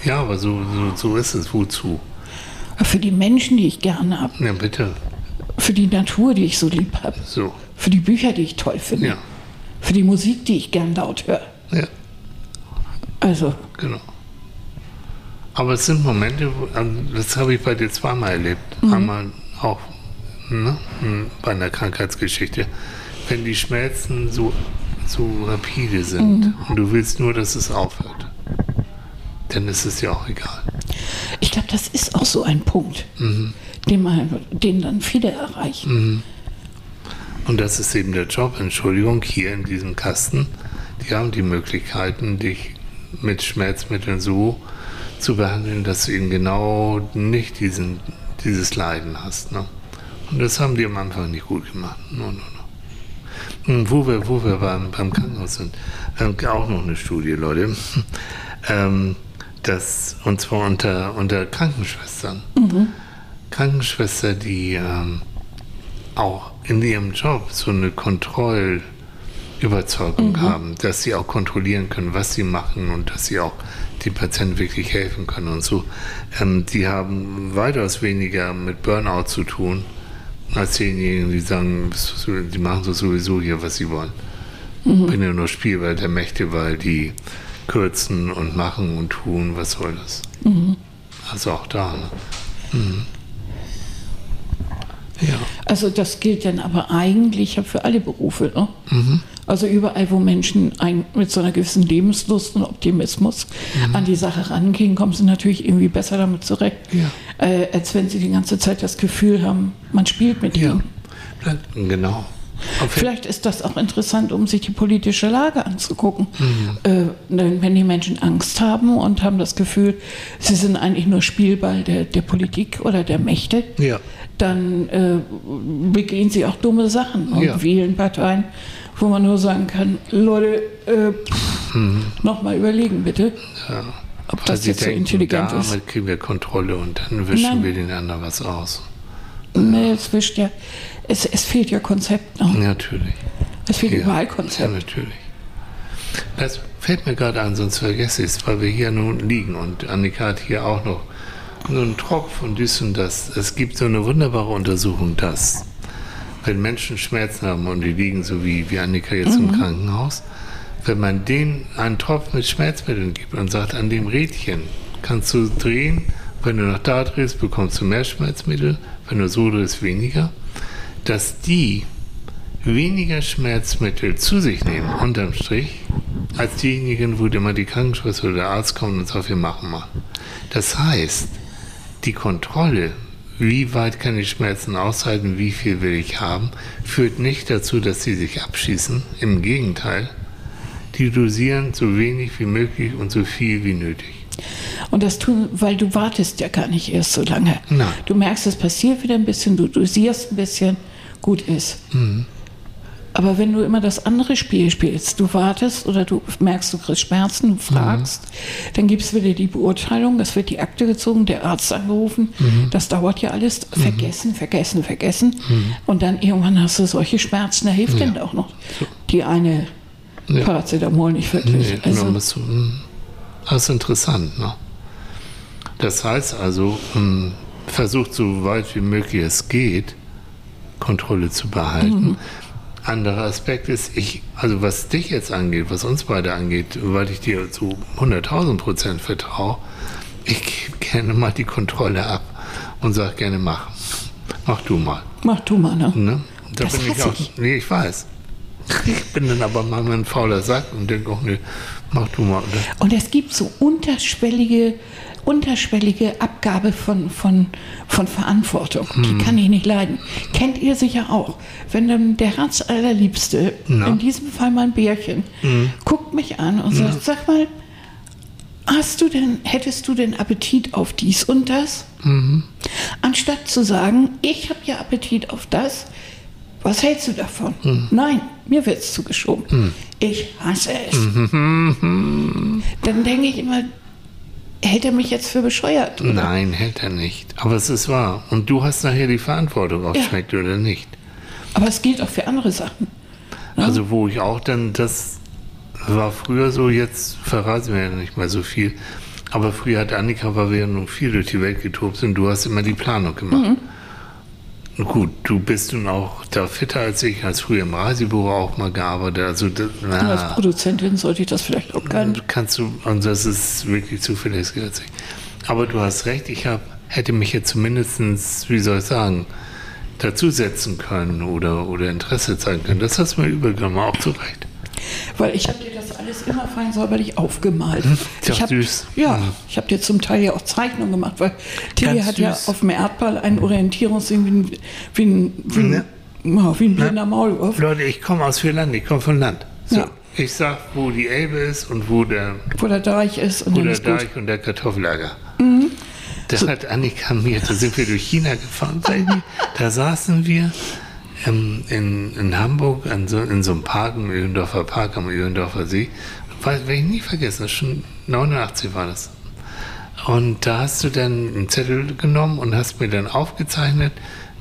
Ja, aber so, so, so ist es, wozu? Für die Menschen, die ich gerne habe. Ja, bitte. Für die Natur, die ich so lieb habe. So. Für die Bücher, die ich toll finde. Ja. Für die Musik, die ich gern laut höre. Ja. Also. Genau. Aber es sind Momente, also das habe ich bei dir zweimal erlebt. Mhm. Einmal auch ne, bei einer Krankheitsgeschichte. Wenn die Schmerzen so, so rapide sind mhm. und du willst nur, dass es aufhört, dann ist es ja auch egal. Ich glaube, das ist auch so ein Punkt, mhm. den, man, den dann viele erreichen. Mhm. Und das ist eben der Job, Entschuldigung, hier in diesem Kasten. Die haben die Möglichkeiten, dich mit Schmerzmitteln so zu behandeln, dass du eben genau nicht diesen, dieses Leiden hast. Ne? Und das haben die am Anfang nicht gut gemacht. No, no, no. Und wo wir, wo wir beim, beim Krankenhaus sind, ähm, auch noch eine Studie, Leute. [LAUGHS] ähm, das, und zwar unter, unter Krankenschwestern. Mhm. Krankenschwester, die ähm, auch in ihrem Job so eine Kontrollüberzeugung mhm. haben, dass sie auch kontrollieren können, was sie machen und dass sie auch die Patienten wirklich helfen können und so. Ähm, die haben weitaus weniger mit Burnout zu tun, als diejenigen, die sagen, die machen so sowieso hier, was sie wollen. Mhm. Bin ja nur Spielball der Mächte, weil die kürzen und machen und tun, was soll das? Mhm. Also auch da. Ne? Mhm. Ja. Also das gilt dann aber eigentlich für alle Berufe. Ne? Mhm. Also überall, wo Menschen ein, mit so einer gewissen Lebenslust und Optimismus mhm. an die Sache rangehen, kommen sie natürlich irgendwie besser damit zurecht, ja. äh, als wenn sie die ganze Zeit das Gefühl haben, man spielt mit ja. ihnen. Genau. Okay. Vielleicht ist das auch interessant, um sich die politische Lage anzugucken. Mhm. Äh, wenn die Menschen Angst haben und haben das Gefühl, sie sind eigentlich nur Spielball der, der Politik oder der Mächte, Ja. dann äh, begehen sie auch dumme Sachen und Ja. wählen Parteien, wo man nur sagen kann, Leute, äh, Mhm. nochmal überlegen bitte, Ja. ob Weil das jetzt so denken, intelligent ist. damit kriegen wir Kontrolle und dann wischen Nein. wir den anderen was aus. Nee, es wischt ja, es, es fehlt ja Konzept noch. Natürlich. Es fehlt Ja, überall ja, Konzept. natürlich. Das fällt mir gerade an, sonst vergesse ich es, weil wir hier nun liegen und Annika hat hier auch noch so einen Tropf und dies und das. Es gibt so eine wunderbare Untersuchung, dass wenn Menschen Schmerzen haben und die liegen so wie, wie Annika jetzt im Krankenhaus, wenn man denen einen Tropf mit Schmerzmitteln gibt und sagt, an dem Rädchen kannst du drehen, wenn du noch da drehst, bekommst du mehr Schmerzmittel, wenn du so drehst, weniger, dass die weniger Schmerzmittel zu sich nehmen, unterm Strich, als diejenigen, wo immer die Krankenschwester oder der Arzt kommt und sagt, wir machen mal. Das heißt, die Kontrolle, wie weit kann ich Schmerzen aushalten, wie viel will ich haben, führt nicht dazu, dass sie sich abschießen. Im Gegenteil, die dosieren so wenig wie möglich und so viel wie nötig. Und das tun, weil du wartest ja gar nicht erst so lange. Nein. Du merkst, es passiert wieder ein bisschen, du dosierst ein bisschen, gut ist. Mhm. Aber wenn du immer das andere Spiel spielst, du wartest oder du merkst, du kriegst Schmerzen, du fragst, Mhm. dann gibt es wieder die Beurteilung, es wird die Akte gezogen, der Arzt angerufen, Mhm. das dauert ja alles, vergessen, vergessen, vergessen. Und dann irgendwann hast du solche Schmerzen, da hilft denn auch noch die eine Ja. Paracetamol nicht wirklich. Nee, also, so, hm, das ist interessant. Ne? Das heißt also, hm, versucht so weit wie möglich es geht, Kontrolle zu behalten. Anderer Aspekt ist, ich, also was dich jetzt angeht, was uns beide angeht, weil ich dir zu 100.000 Prozent vertraue, ich gebe gerne mal die Kontrolle ab und sage gerne, mach. Mach du mal. mach du mal, ne? Ne? Da Das bin ich auch. ich. Nee, ich weiß. Ich bin dann aber manchmal ein fauler Sack und denke auch, nee, mach du mal. Und es gibt so unterschwellige, unterschwellige Abgabe von, von, von Verantwortung. Hm. Die kann ich nicht leiden. Kennt ihr sicher auch. Wenn dann der Herzallerliebste. Hm. in diesem Fall mein Bärchen, guckt mich an und sagt, sag mal, hast du denn, hättest du denn Appetit auf dies und das? Mhm. Anstatt zu sagen, ich habe ja Appetit auf das, was hältst du davon? Hm. Nein, mir wird es zugeschoben. Ich hasse es. Mhm. Dann denke ich immer, hält er mich jetzt für bescheuert? oder? Nein, hält er nicht. Aber es ist wahr. Und du hast nachher die Verantwortung, ob es Ja. schmeckt oder nicht. Aber es gilt auch für andere Sachen. Ja. Also wo ich auch dann, das war früher so, jetzt verraten wir ja nicht mehr so viel. Aber früher hat Annika, weil wir ja nun viel durch die Welt getobt sind, du hast immer die Planung gemacht. Und Gut, du bist nun auch da fitter als ich, als früher im Reisebüro auch mal gearbeitet. Also das, Und als na, Produzentin sollte ich das vielleicht auch können. kannst du, und das ist wirklich zuverlässig. Aber du hast recht, ich hab, hätte mich jetzt zumindest, wie soll ich sagen, dazusetzen können oder, oder Interesse zeigen können. Das hast du mir übergenommen, auch zu Recht. Weil ich habe dir das alles immer fein säuberlich aufgemalt. ist ja ich hab, süß. Ja, Mhm. ich habe dir zum Teil ja auch Zeichnungen gemacht, weil Tilly hat ja süß. auf dem Erdball einen Orientierungssinn wie ein, wie ein, wie ein, ja, wie ein blinder Maulwurf. Leute, ich komme aus Vierland, ich komme von Land. So, Ja. Ich sag, wo die Elbe ist und wo der, Wo der Deich ist und wo der ist gut. Mhm. Deich und der Kartoffelager. Da hat Annika mir, da sind wir durch China gefahren, [LAUGHS] da saßen wir in, in Hamburg an so, in so einem Park, im Öhendorfer Park am Öhendorfer See. Werde ich nie vergessen, schon 89 war das. Und da hast du dann einen Zettel genommen und hast mir dann aufgezeichnet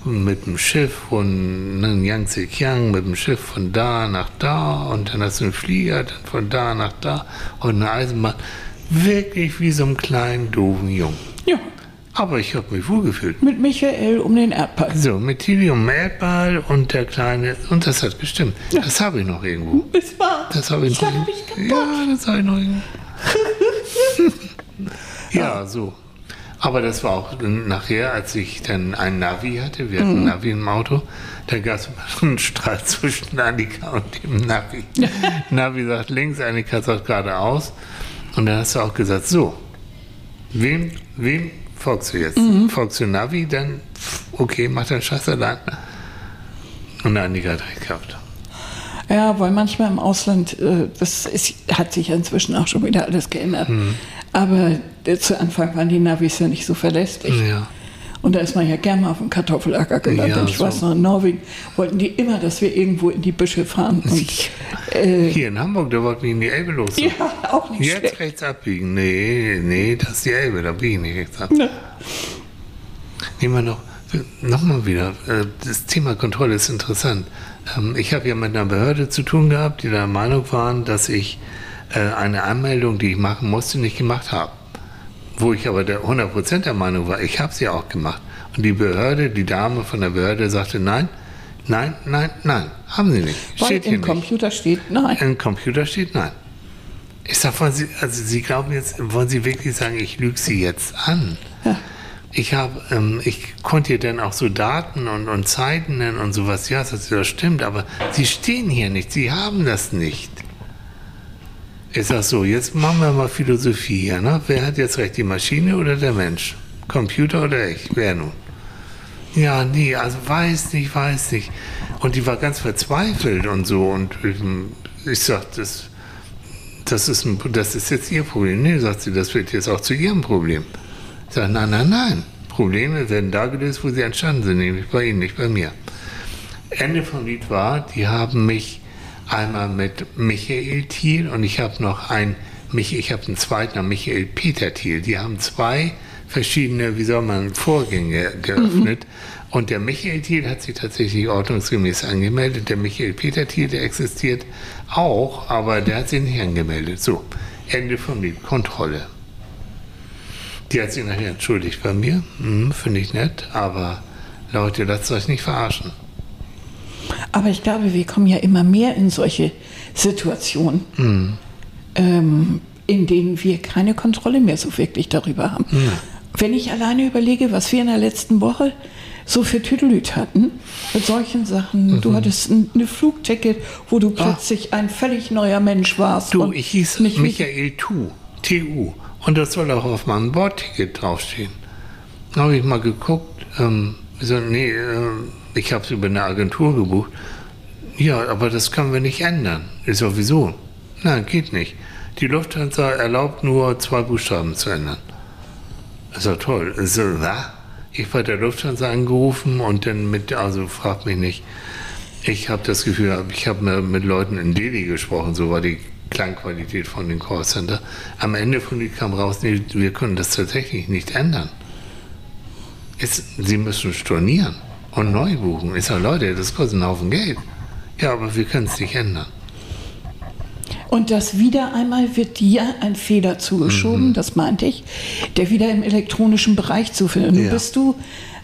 mit dem Schiff von ne, Yangtze Kiang, mit dem Schiff von da nach da und dann hast du einen Flieger dann von da nach da und eine Eisenbahn. Wirklich wie so einem kleinen, doofen Jungen. Ja, Aber ich habe mich wohlgefühlt. mit Michael um den Erdball. So, mit Tilly und Erdball und der kleine, und das hat gestimmt. Ja. Das habe ich noch irgendwo. Es war. Das habe ich, ich noch lach mich kaputt. Ja, das habe ich noch irgendwo. [LAUGHS] ja, so. Aber das war auch nachher, als ich dann ein Navi hatte, wir hatten ein Navi im Auto, da gab es einen Streit [LAUGHS] zwischen Annika und dem Navi. [LAUGHS] Navi sagt links, Annika sagt geradeaus. Und dann hast du auch gesagt, so, wem, wem folgst du jetzt? Folgst du Navi, dann okay, mach deinen Scheiß allein. Und Annika hat recht gehabt. Ja, weil manchmal im Ausland, äh, das ist, hat sich inzwischen auch schon wieder alles geändert. Mhm. Aber zu Anfang waren die Navis ja nicht so verlässlich. Ja. Und da ist man ja gerne mal auf dem Kartoffelacker gelandet. Ja, ich so. weiß noch, in Norwegen wollten die immer, dass wir irgendwo in die Büsche fahren. [LAUGHS] Und, äh, Hier in Hamburg, da wollten wir in die Elbe los. ja, auch nicht Jetzt schlecht. rechts abbiegen. Nee, nee, das ist die Elbe, da biege ich nicht rechts ab. Ne. Nehmen wir noch, nochmal wieder, äh, das Thema Kontrolle ist interessant. Ähm, Ich habe ja mit einer Behörde zu tun gehabt, die der Meinung waren, dass ich äh, eine Anmeldung, die ich machen musste, nicht gemacht habe. Wo ich aber der 100% der Meinung war, ich habe sie auch gemacht. Und die Behörde, die Dame von der Behörde sagte, nein, nein, nein, nein, haben sie nicht. Weil Steht hier im nicht. Computer steht nein. Im Computer steht nein. Ich sag, wollen Sie, also Sie glauben jetzt, wollen Sie wirklich sagen, ich lüge Sie jetzt an? Ja. Ich habe, ähm, ich konnte ihr dann auch so Daten und, und Zeiten nennen und sowas. Ja, das, das stimmt, aber Sie stehen hier nicht, Sie haben das nicht. Ich sag so, jetzt machen wir mal Philosophie hier, ne? Wer hat jetzt recht, die Maschine oder der Mensch? Computer oder ich? Wer nun? Ja, nee, also weiß nicht, weiß nicht. Und die war ganz verzweifelt und so. Und ähm, ich sag, das, das, ist ein, das ist jetzt ihr Problem. Nee, sagt sie, das wird jetzt auch zu ihrem Problem. Ich sage, nein, nein, nein. Probleme werden da gelöst, wo sie entstanden sind, nämlich bei Ihnen, nicht bei mir. Ende vom Lied war, die haben mich einmal mit Michael Thiel und ich habe noch einen, ich habe einen zweiten, Michael Peter Thiel. Die haben zwei verschiedene, wie soll man, Vorgänge geöffnet. Und der Michael Thiel hat sich tatsächlich ordnungsgemäß angemeldet. Der Michael Peter Thiel, der existiert auch, aber der hat sich nicht angemeldet. So, Ende vom Lied, Kontrolle. Die hat sich nachher entschuldigt bei mir. Hm, Finde ich nett, aber Leute, lasst euch nicht verarschen. Aber ich glaube, wir kommen ja immer mehr in solche Situationen, Mhm. ähm, in denen wir keine Kontrolle mehr so wirklich darüber haben. Wenn ich alleine überlege, was wir in der letzten Woche so für Tüdelüt hatten, mit solchen Sachen. Mhm. Du hattest ein, eine Flugticket, wo du plötzlich ein völlig neuer Mensch warst. Ah. Du, ich hieß nicht Michael Tu, TU. Und das soll auch auf meinem Bordticket draufstehen. Da habe ich mal geguckt. Ähm, so, nee, äh, ich habe es über eine Agentur gebucht. Ja, aber das können wir nicht ändern. Ist sowieso. Nein, geht nicht. Die Lufthansa erlaubt nur zwei Buchstaben zu ändern. Ist doch toll. So? Ich bei der Lufthansa angerufen und dann mit, also fragt mich nicht. Ich habe das Gefühl, ich habe mit Leuten in Delhi gesprochen, so war die Klangqualität von den Callcenter. Am Ende von die kam raus, nee, wir können das tatsächlich nicht ändern. Es, Sie müssen stornieren und neu buchen. Ich sage, Leute, das kostet einen Haufen Geld. Ja, aber wir können es nicht ändern. Und das wieder einmal wird dir ein Fehler zugeschoben, Mhm. das meinte ich, der wieder im elektronischen Bereich zu finden. Ja. bist du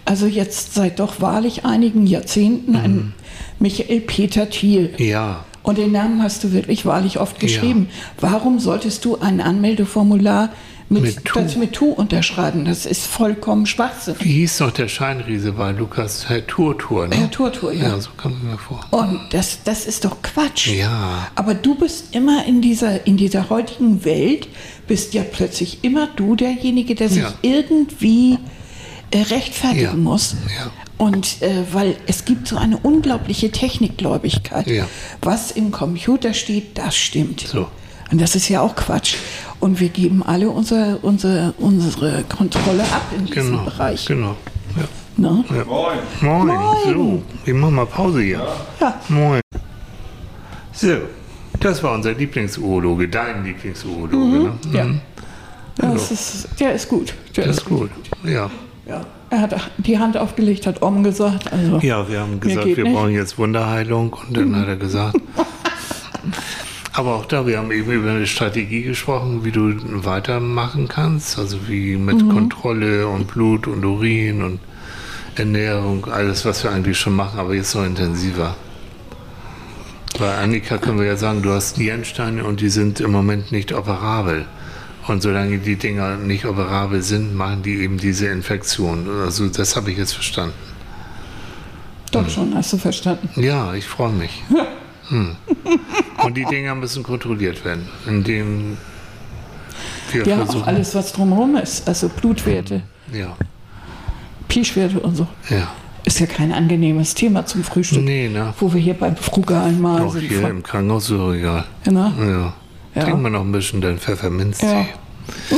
also jetzt seit doch wahrlich einigen Jahrzehnten ein Michael Peter Thiel. Mhm. Ja, Und den Namen hast du wirklich wahrlich oft geschrieben. Warum solltest du ein Anmeldeformular mit, Mit Tu. das mit Tu unterschreiben? Das ist vollkommen Schwachsinn. wie hieß noch der Scheinriese bei Lukas? Herr Turtur, ne? Herr Turtur, ja. Ja, so kommt mir vor. Und das, das ist doch Quatsch. Ja. Aber du bist immer in dieser, in dieser heutigen Welt, bist ja plötzlich immer du derjenige, der sich Ja. irgendwie äh, rechtfertigen Ja. muss. Ja. Und äh, weil es gibt so eine unglaubliche Technikgläubigkeit. Ja. Was im Computer steht, das stimmt. So. Und das ist ja auch Quatsch. Und wir geben alle unser, unser, unsere Kontrolle ab in diesem Genau. Bereich. Genau. Ja. Ne? Ja. Moin. Moin. Moin. So, wir machen mal Pause hier. Ja. Moin. So, das war unser Lieblingsurologe, dein Lieblingsurologe. Ne? Ja. Mhm. Das ist, der ist gut. Der Das ist gut. Ja. Ja. Er hat die Hand aufgelegt, hat Om gesagt. Also, ja, wir haben gesagt, wir nicht. Mhm. brauchen jetzt Wunderheilung und dann hat er gesagt. [LAUGHS] Aber auch da, wir haben eben über eine Strategie gesprochen, wie du weitermachen kannst. Also wie mit Mhm. Kontrolle und Blut und Urin und Ernährung, alles, was wir eigentlich schon machen, aber jetzt noch intensiver. Bei Annika können wir ja sagen, du hast Nierensteine und die sind im Moment nicht operabel. Und solange die Dinger nicht operabel sind, machen die eben diese Infektion. Also das habe ich jetzt verstanden. Doch schon, hast du verstanden. Ja, ich freue mich. [LAUGHS] Hm. Und die Dinger müssen kontrolliert werden, indem wir Ja, auch versuchen. alles, was drumherum ist. Also Blutwerte, Ja, Pischwerte und so. ja. Ist ja kein angenehmes Thema zum Frühstück. Nee, ne? Wo wir hier beim frugalen Mal Auch sind. hier Von- im Krankenhaus so egal. Ja, Ja. Ja. Trinken wir noch ein bisschen dein Pfefferminztee. Ja. [LAUGHS]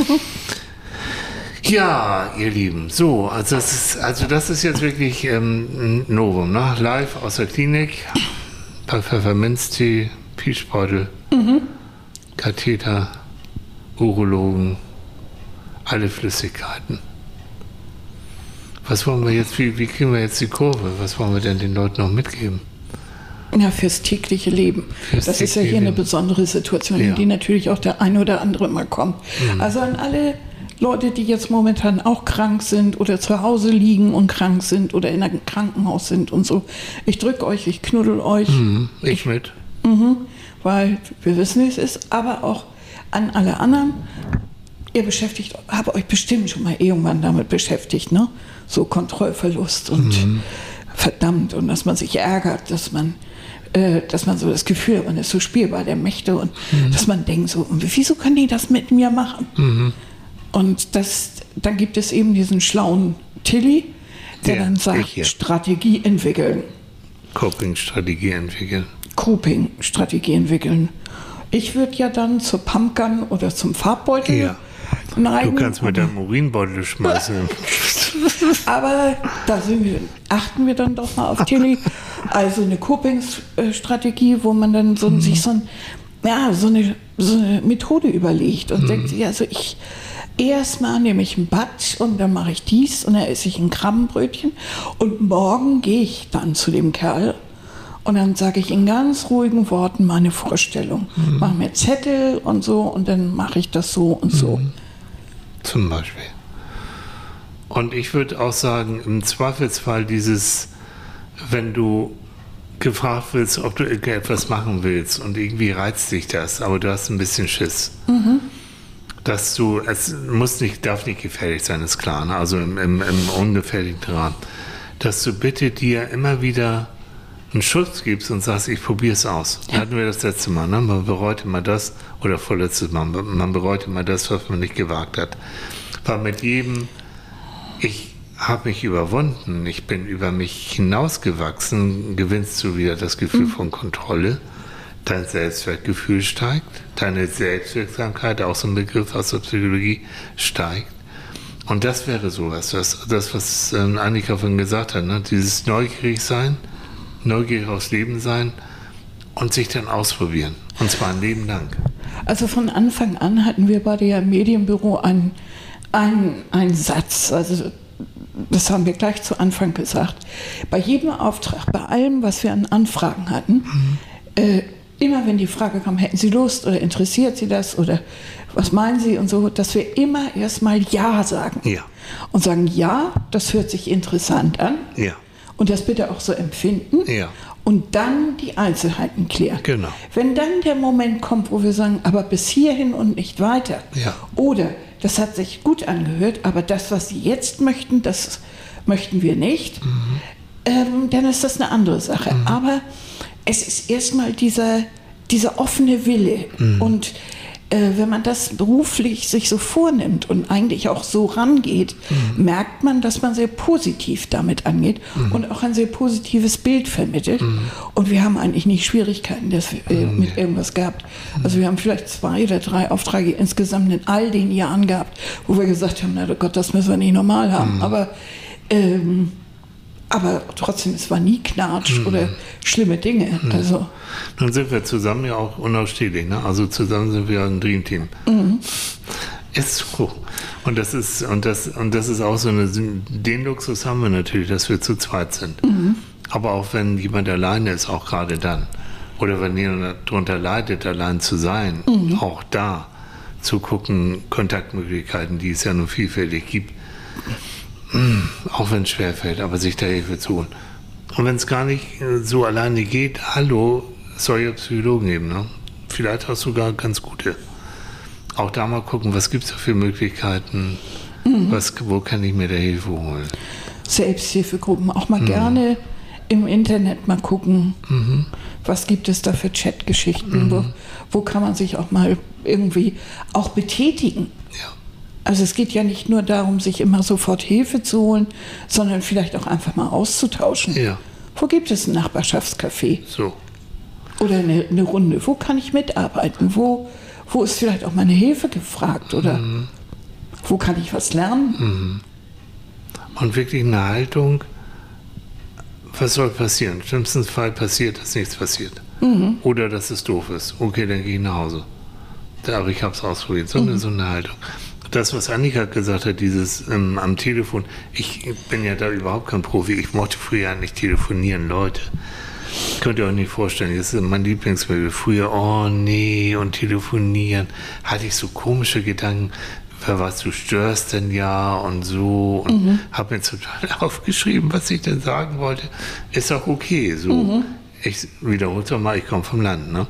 Ja, ihr Lieben, so, also das ist, also das ist jetzt wirklich ähm, ein Novum, ne? Live aus der Klinik, Pfefferminztee, Peachbeutel, Katheter, Urologen, alle Flüssigkeiten. Was wollen wir jetzt, wie, wie kriegen wir jetzt die Kurve? Was wollen wir denn den Leuten noch mitgeben? Ja, fürs tägliche Leben. Fürs das ist ja tägliche hier eine Leben. besondere Situation, Ja. in die natürlich auch der eine oder andere mal kommt. Also an alle Leute, die jetzt momentan auch krank sind oder zu Hause liegen und krank sind oder in einem Krankenhaus sind und so. Ich drücke euch, ich knuddel euch, Hm, ich mit. mhm, weil wir wissen, wie es ist. Aber auch an alle anderen. Ihr beschäftigt, habt euch bestimmt schon mal irgendwann damit beschäftigt, ne? So Kontrollverlust und verdammt und dass man sich ärgert, dass man, äh, dass man so das Gefühl hat, man ist so spielbar der Mächte und dass man denkt so, und wieso können die das mit mir machen? Und das, dann gibt es eben diesen schlauen Tilly, der Ja, dann sagt. Strategie entwickeln. Coping-Strategie entwickeln. Coping-Strategie entwickeln. Ich würde ja dann zur Pumpgun oder zum Farbbeutel Ja. neigen. Du kannst mit deinem Urinbeutel schmeißen. [LAUGHS] aber da sind wir, achten wir dann doch mal auf Tilly. Also eine Coping-Strategie, wo man dann so, sich so, ein, ja, so, eine, so eine Methode überlegt und denkt sich, also ich erstmal nehme ich ein Bad und dann mache ich dies und dann esse ich ein Krabbenbrötchen und morgen gehe ich dann zu dem Kerl und dann sage ich in ganz ruhigen Worten meine Vorstellung. Mache mir Zettel und so und dann mache ich das so und so. Zum Beispiel. Und ich würde auch sagen, im Zweifelsfall dieses, wenn du gefragt willst, ob du etwas machen willst und irgendwie reizt dich das, aber du hast ein bisschen Schiss. Dass du, es muss nicht, darf nicht gefährlich sein, ist klar, ne? also im, im, im ungefährlichen Rahmen. Dass du bitte dir immer wieder einen Schutz gibst und sagst, ich probiere es aus. Da hatten wir das letzte Mal, ne? man bereut immer das, oder vorletztes Mal, man bereut immer das, was man nicht gewagt hat. War mit jedem, ich habe mich überwunden, ich bin über mich hinausgewachsen, gewinnst du wieder das Gefühl von Kontrolle. Dein Selbstwertgefühl steigt, deine Selbstwirksamkeit, auch so ein Begriff aus der Psychologie, steigt. Und das wäre sowas, das, das was ähm, Annika vorhin gesagt hat, ne? dieses neugierig sein, neugierig aufs Leben sein und sich dann ausprobieren. Und zwar ein Leben lang. Also von Anfang an hatten wir bei der Medienbüro einen, einen, einen Satz, also das haben wir gleich zu Anfang gesagt. Bei jedem Auftrag, bei allem, was wir an Anfragen hatten, äh, immer wenn die Frage kam, hätten Sie Lust oder interessiert Sie das oder was meinen Sie und so, dass wir immer erstmal Ja sagen. Ja. Und sagen, ja, das hört sich interessant an. Ja. Und das bitte auch so empfinden. Ja. Und dann die Einzelheiten klären. Genau. Wenn dann der Moment kommt, wo wir sagen, aber bis hierhin und nicht weiter. Ja. Oder das hat sich gut angehört, aber das, was Sie jetzt möchten, das möchten wir nicht. Ähm, dann ist das eine andere Sache. Aber es ist erstmal dieser, dieser offene Wille. Und äh, wenn man das beruflich sich so vornimmt und eigentlich auch so rangeht, merkt man, dass man sehr positiv damit angeht und auch ein sehr positives Bild vermittelt. Und wir haben eigentlich nicht Schwierigkeiten dass wir, äh, mit irgendwas gehabt. Also wir haben vielleicht zwei oder drei Aufträge insgesamt in all den Jahren gehabt, wo wir gesagt haben, na Gott, das müssen wir nicht normal haben. Aber ähm, aber trotzdem, es war nie Knatsch oder schlimme Dinge. Also, Nun sind wir zusammen ja auch unausstehlich. Ne? Also zusammen sind wir ein Dreamteam. Ist so. Und das ist, und das, und das ist auch so eine, den Luxus haben wir natürlich, dass wir zu zweit sind. Aber auch wenn jemand alleine ist, auch gerade dann. Oder wenn jemand darunter leidet, allein zu sein, auch da zu gucken, Kontaktmöglichkeiten, die es ja nun vielfältig gibt. Auch wenn es schwerfällt, aber sich da Hilfe zu holen. Und wenn es gar nicht äh, so alleine geht, hallo, es soll ja Psychologen geben, ne? Vielleicht hast du sogar ganz gute. Auch da mal gucken, was gibt es da für Möglichkeiten? Was, wo kann ich mir da Hilfe holen? Selbsthilfegruppen, auch mal gerne im Internet mal gucken, was gibt es da für Chatgeschichten, wo, wo kann man sich auch mal irgendwie auch betätigen. Also es geht ja nicht nur darum, sich immer sofort Hilfe zu holen, sondern vielleicht auch einfach mal auszutauschen. Ja. Wo gibt es ein Nachbarschaftscafé So. oder eine, eine Runde? Wo kann ich mitarbeiten? Wo, wo ist vielleicht auch meine Hilfe gefragt? Oder Mhm. wo kann ich was lernen? Und wirklich eine Haltung, was soll passieren? Im schlimmsten Fall passiert, dass nichts passiert. Oder dass es doof ist. Okay, dann gehe ich nach Hause. Aber ich habe es ausprobiert. So, eine, so eine Haltung. Das, was Annika gesagt hat, dieses ähm, am Telefon, ich bin ja da überhaupt kein Profi. Ich mochte früher nicht telefonieren, Leute. Könnt ihr euch nicht vorstellen. Das ist mein Lieblingsmittel. Früher, oh nee, und telefonieren. Hatte ich so komische Gedanken. Wer was, du störst denn ja und so. Und habe mir total [LAUGHS] aufgeschrieben, was ich denn sagen wollte. Ist auch okay. So. Ich wiederhole es mal, ich komme vom Land, ne?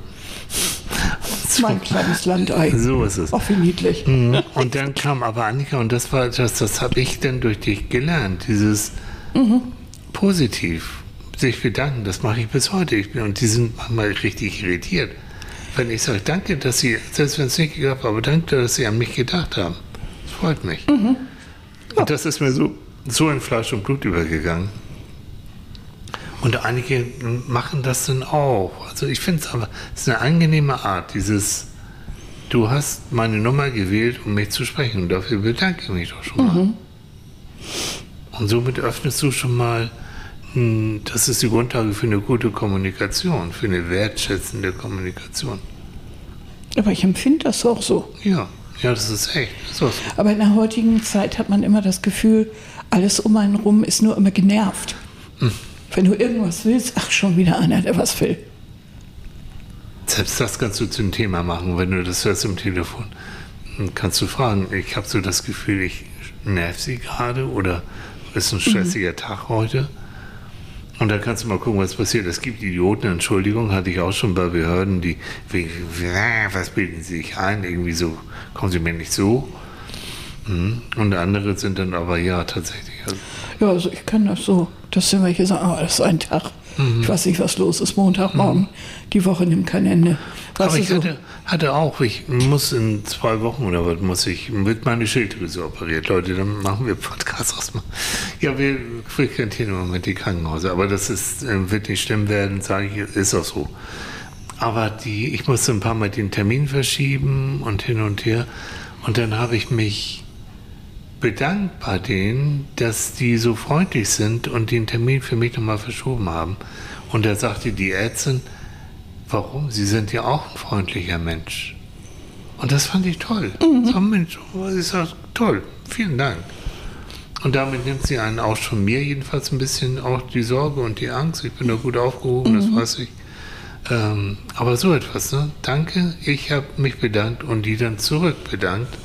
Mein kleines Landei. So ist es. Ach, wie niedlich. Mhm. Und dann kam aber Annika, und das war das, das habe ich dann durch dich gelernt, dieses positiv sich bedanken, das mache ich bis heute. Ich bin, und die sind manchmal richtig irritiert. Wenn ich sage, danke, dass Sie, selbst wenn es nicht geklappt hat, aber danke, dass Sie an mich gedacht haben. Das freut mich. Und das ist mir so, so in Fleisch und Blut übergegangen. Und einige machen das dann auch. Also ich finde es aber, es ist eine angenehme Art, dieses, du hast meine Nummer gewählt, um mich zu sprechen. Und dafür bedanke ich mich doch schon mal. Und somit öffnest du schon mal, mh, das ist die Grundlage für eine gute Kommunikation, für eine wertschätzende Kommunikation. Aber ich empfinde das auch so. Ja, ja, das ist echt. Das ist so. Aber in der heutigen Zeit hat man immer das Gefühl, alles um einen rum ist nur immer genervt. Hm. Wenn du irgendwas willst, ach, schon wieder einer, der was will. Selbst das kannst du zum Thema machen, wenn du das hörst im Telefon. Dann kannst du fragen, ich habe so das Gefühl, ich nerv sie gerade oder ist ein stressiger Tag heute. Und da kannst du mal gucken, was passiert. Es gibt Idioten, Entschuldigung, hatte ich auch schon bei Behörden, die, wegen, "Ja, was bilden sie sich ein? Irgendwie so, kommen sie mir nicht so. Hm. Und andere sind dann aber, ja, tatsächlich. Ja, also ich kann das so. Das sind welche sagen, oh, das ist ein Tag. Mhm. Ich weiß nicht, was los ist. Montagmorgen. Die Woche nimmt kein Ende. Aber ich so? hatte, hatte auch, ich muss in zwei Wochen oder was muss ich, wird meine Schilddrüse operiert. Leute, dann machen wir Podcast aus. Ja, wir frequentieren im Moment die Krankenhäuser, aber das ist, äh, wird nicht schlimm werden, sage ich, ist auch so. Aber die, ich musste ein paar Mal den Termin verschieben und hin und her. Und dann habe ich mich bedankt bei denen, dass die so freundlich sind und den Termin für mich nochmal verschoben haben. Und da sagte die Ärztin, warum? Sie sind ja auch ein freundlicher Mensch. Und das fand ich toll. So ein Mensch, ist das toll. Vielen Dank. Und damit nimmt sie einen auch schon mir jedenfalls ein bisschen auch die Sorge und die Angst. Ich bin da gut aufgehoben, das weiß ich. Ähm, aber so etwas, ne? Danke, ich habe mich bedankt und die dann zurück bedankt.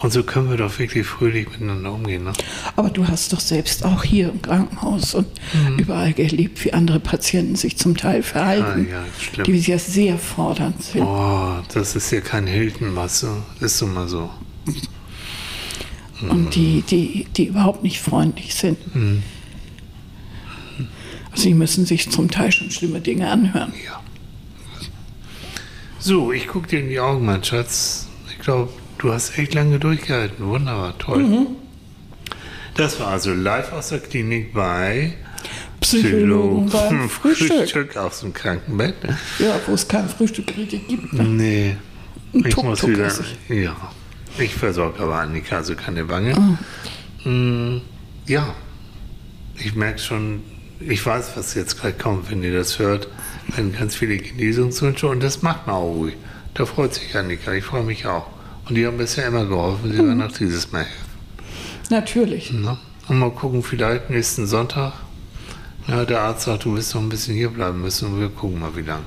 Und so können wir doch wirklich fröhlich miteinander umgehen. Ne? Aber du hast doch selbst auch hier im Krankenhaus und überall erlebt, wie andere Patienten sich zum Teil verhalten, Mhm. Ja, schlimm. die ja sehr fordernd sind. Oh, das ist ja kein Hildenmasse. Ist so mal so. und die, die, die überhaupt nicht freundlich sind. Also die müssen sich zum Teil schon schlimme Dinge anhören. Ja. So, ich gucke dir in die Augen, mein Schatz. Ich glaube, du hast echt lange durchgehalten. Wunderbar, toll. Das war also live aus der Klinik bei Psychologen beim Frühstück. Frühstück aus dem Krankenbett. Ja, wo es kein Frühstück richtig gibt. Ne? Nee, Ein ich muss Tuk-Tuk wieder. esse ich. Ja, ich versorge aber Annika, also keine Bange. Ah. Mm, ja, ich merke schon, ich weiß, was jetzt gleich kommt, wenn ihr das hört. Wenn ganz viele Genesungswünsche und das macht man auch ruhig. Da freut sich Annika, ich freue mich auch. Und die haben bisher immer geholfen, sie Mhm. werden auch dieses Mal helfen. Natürlich. Ne? Und mal gucken, vielleicht nächsten Sonntag. Ja, der Arzt sagt, du wirst noch ein bisschen hier bleiben müssen und wir gucken mal, wie lang.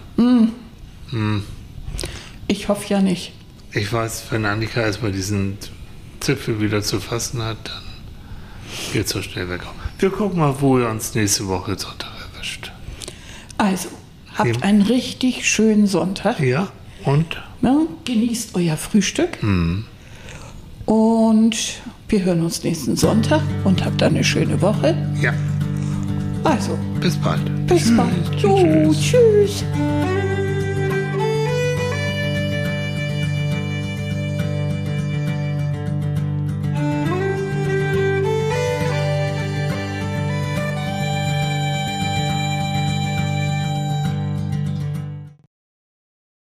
Ich hoffe ja nicht. Ich weiß, wenn Annika erstmal diesen Zipfel wieder zu fassen hat, dann geht es so schnell weg. Wir gucken mal, wo ihr uns nächste Woche Sonntag erwischt. Also, habt Ja. einen richtig schönen Sonntag. Ja, und Ne? Genießt euer Frühstück. Mhm. Und wir hören uns nächsten Sonntag und habt eine schöne Woche. ja, Also, bis bald. bis bald. Jo, tschüss.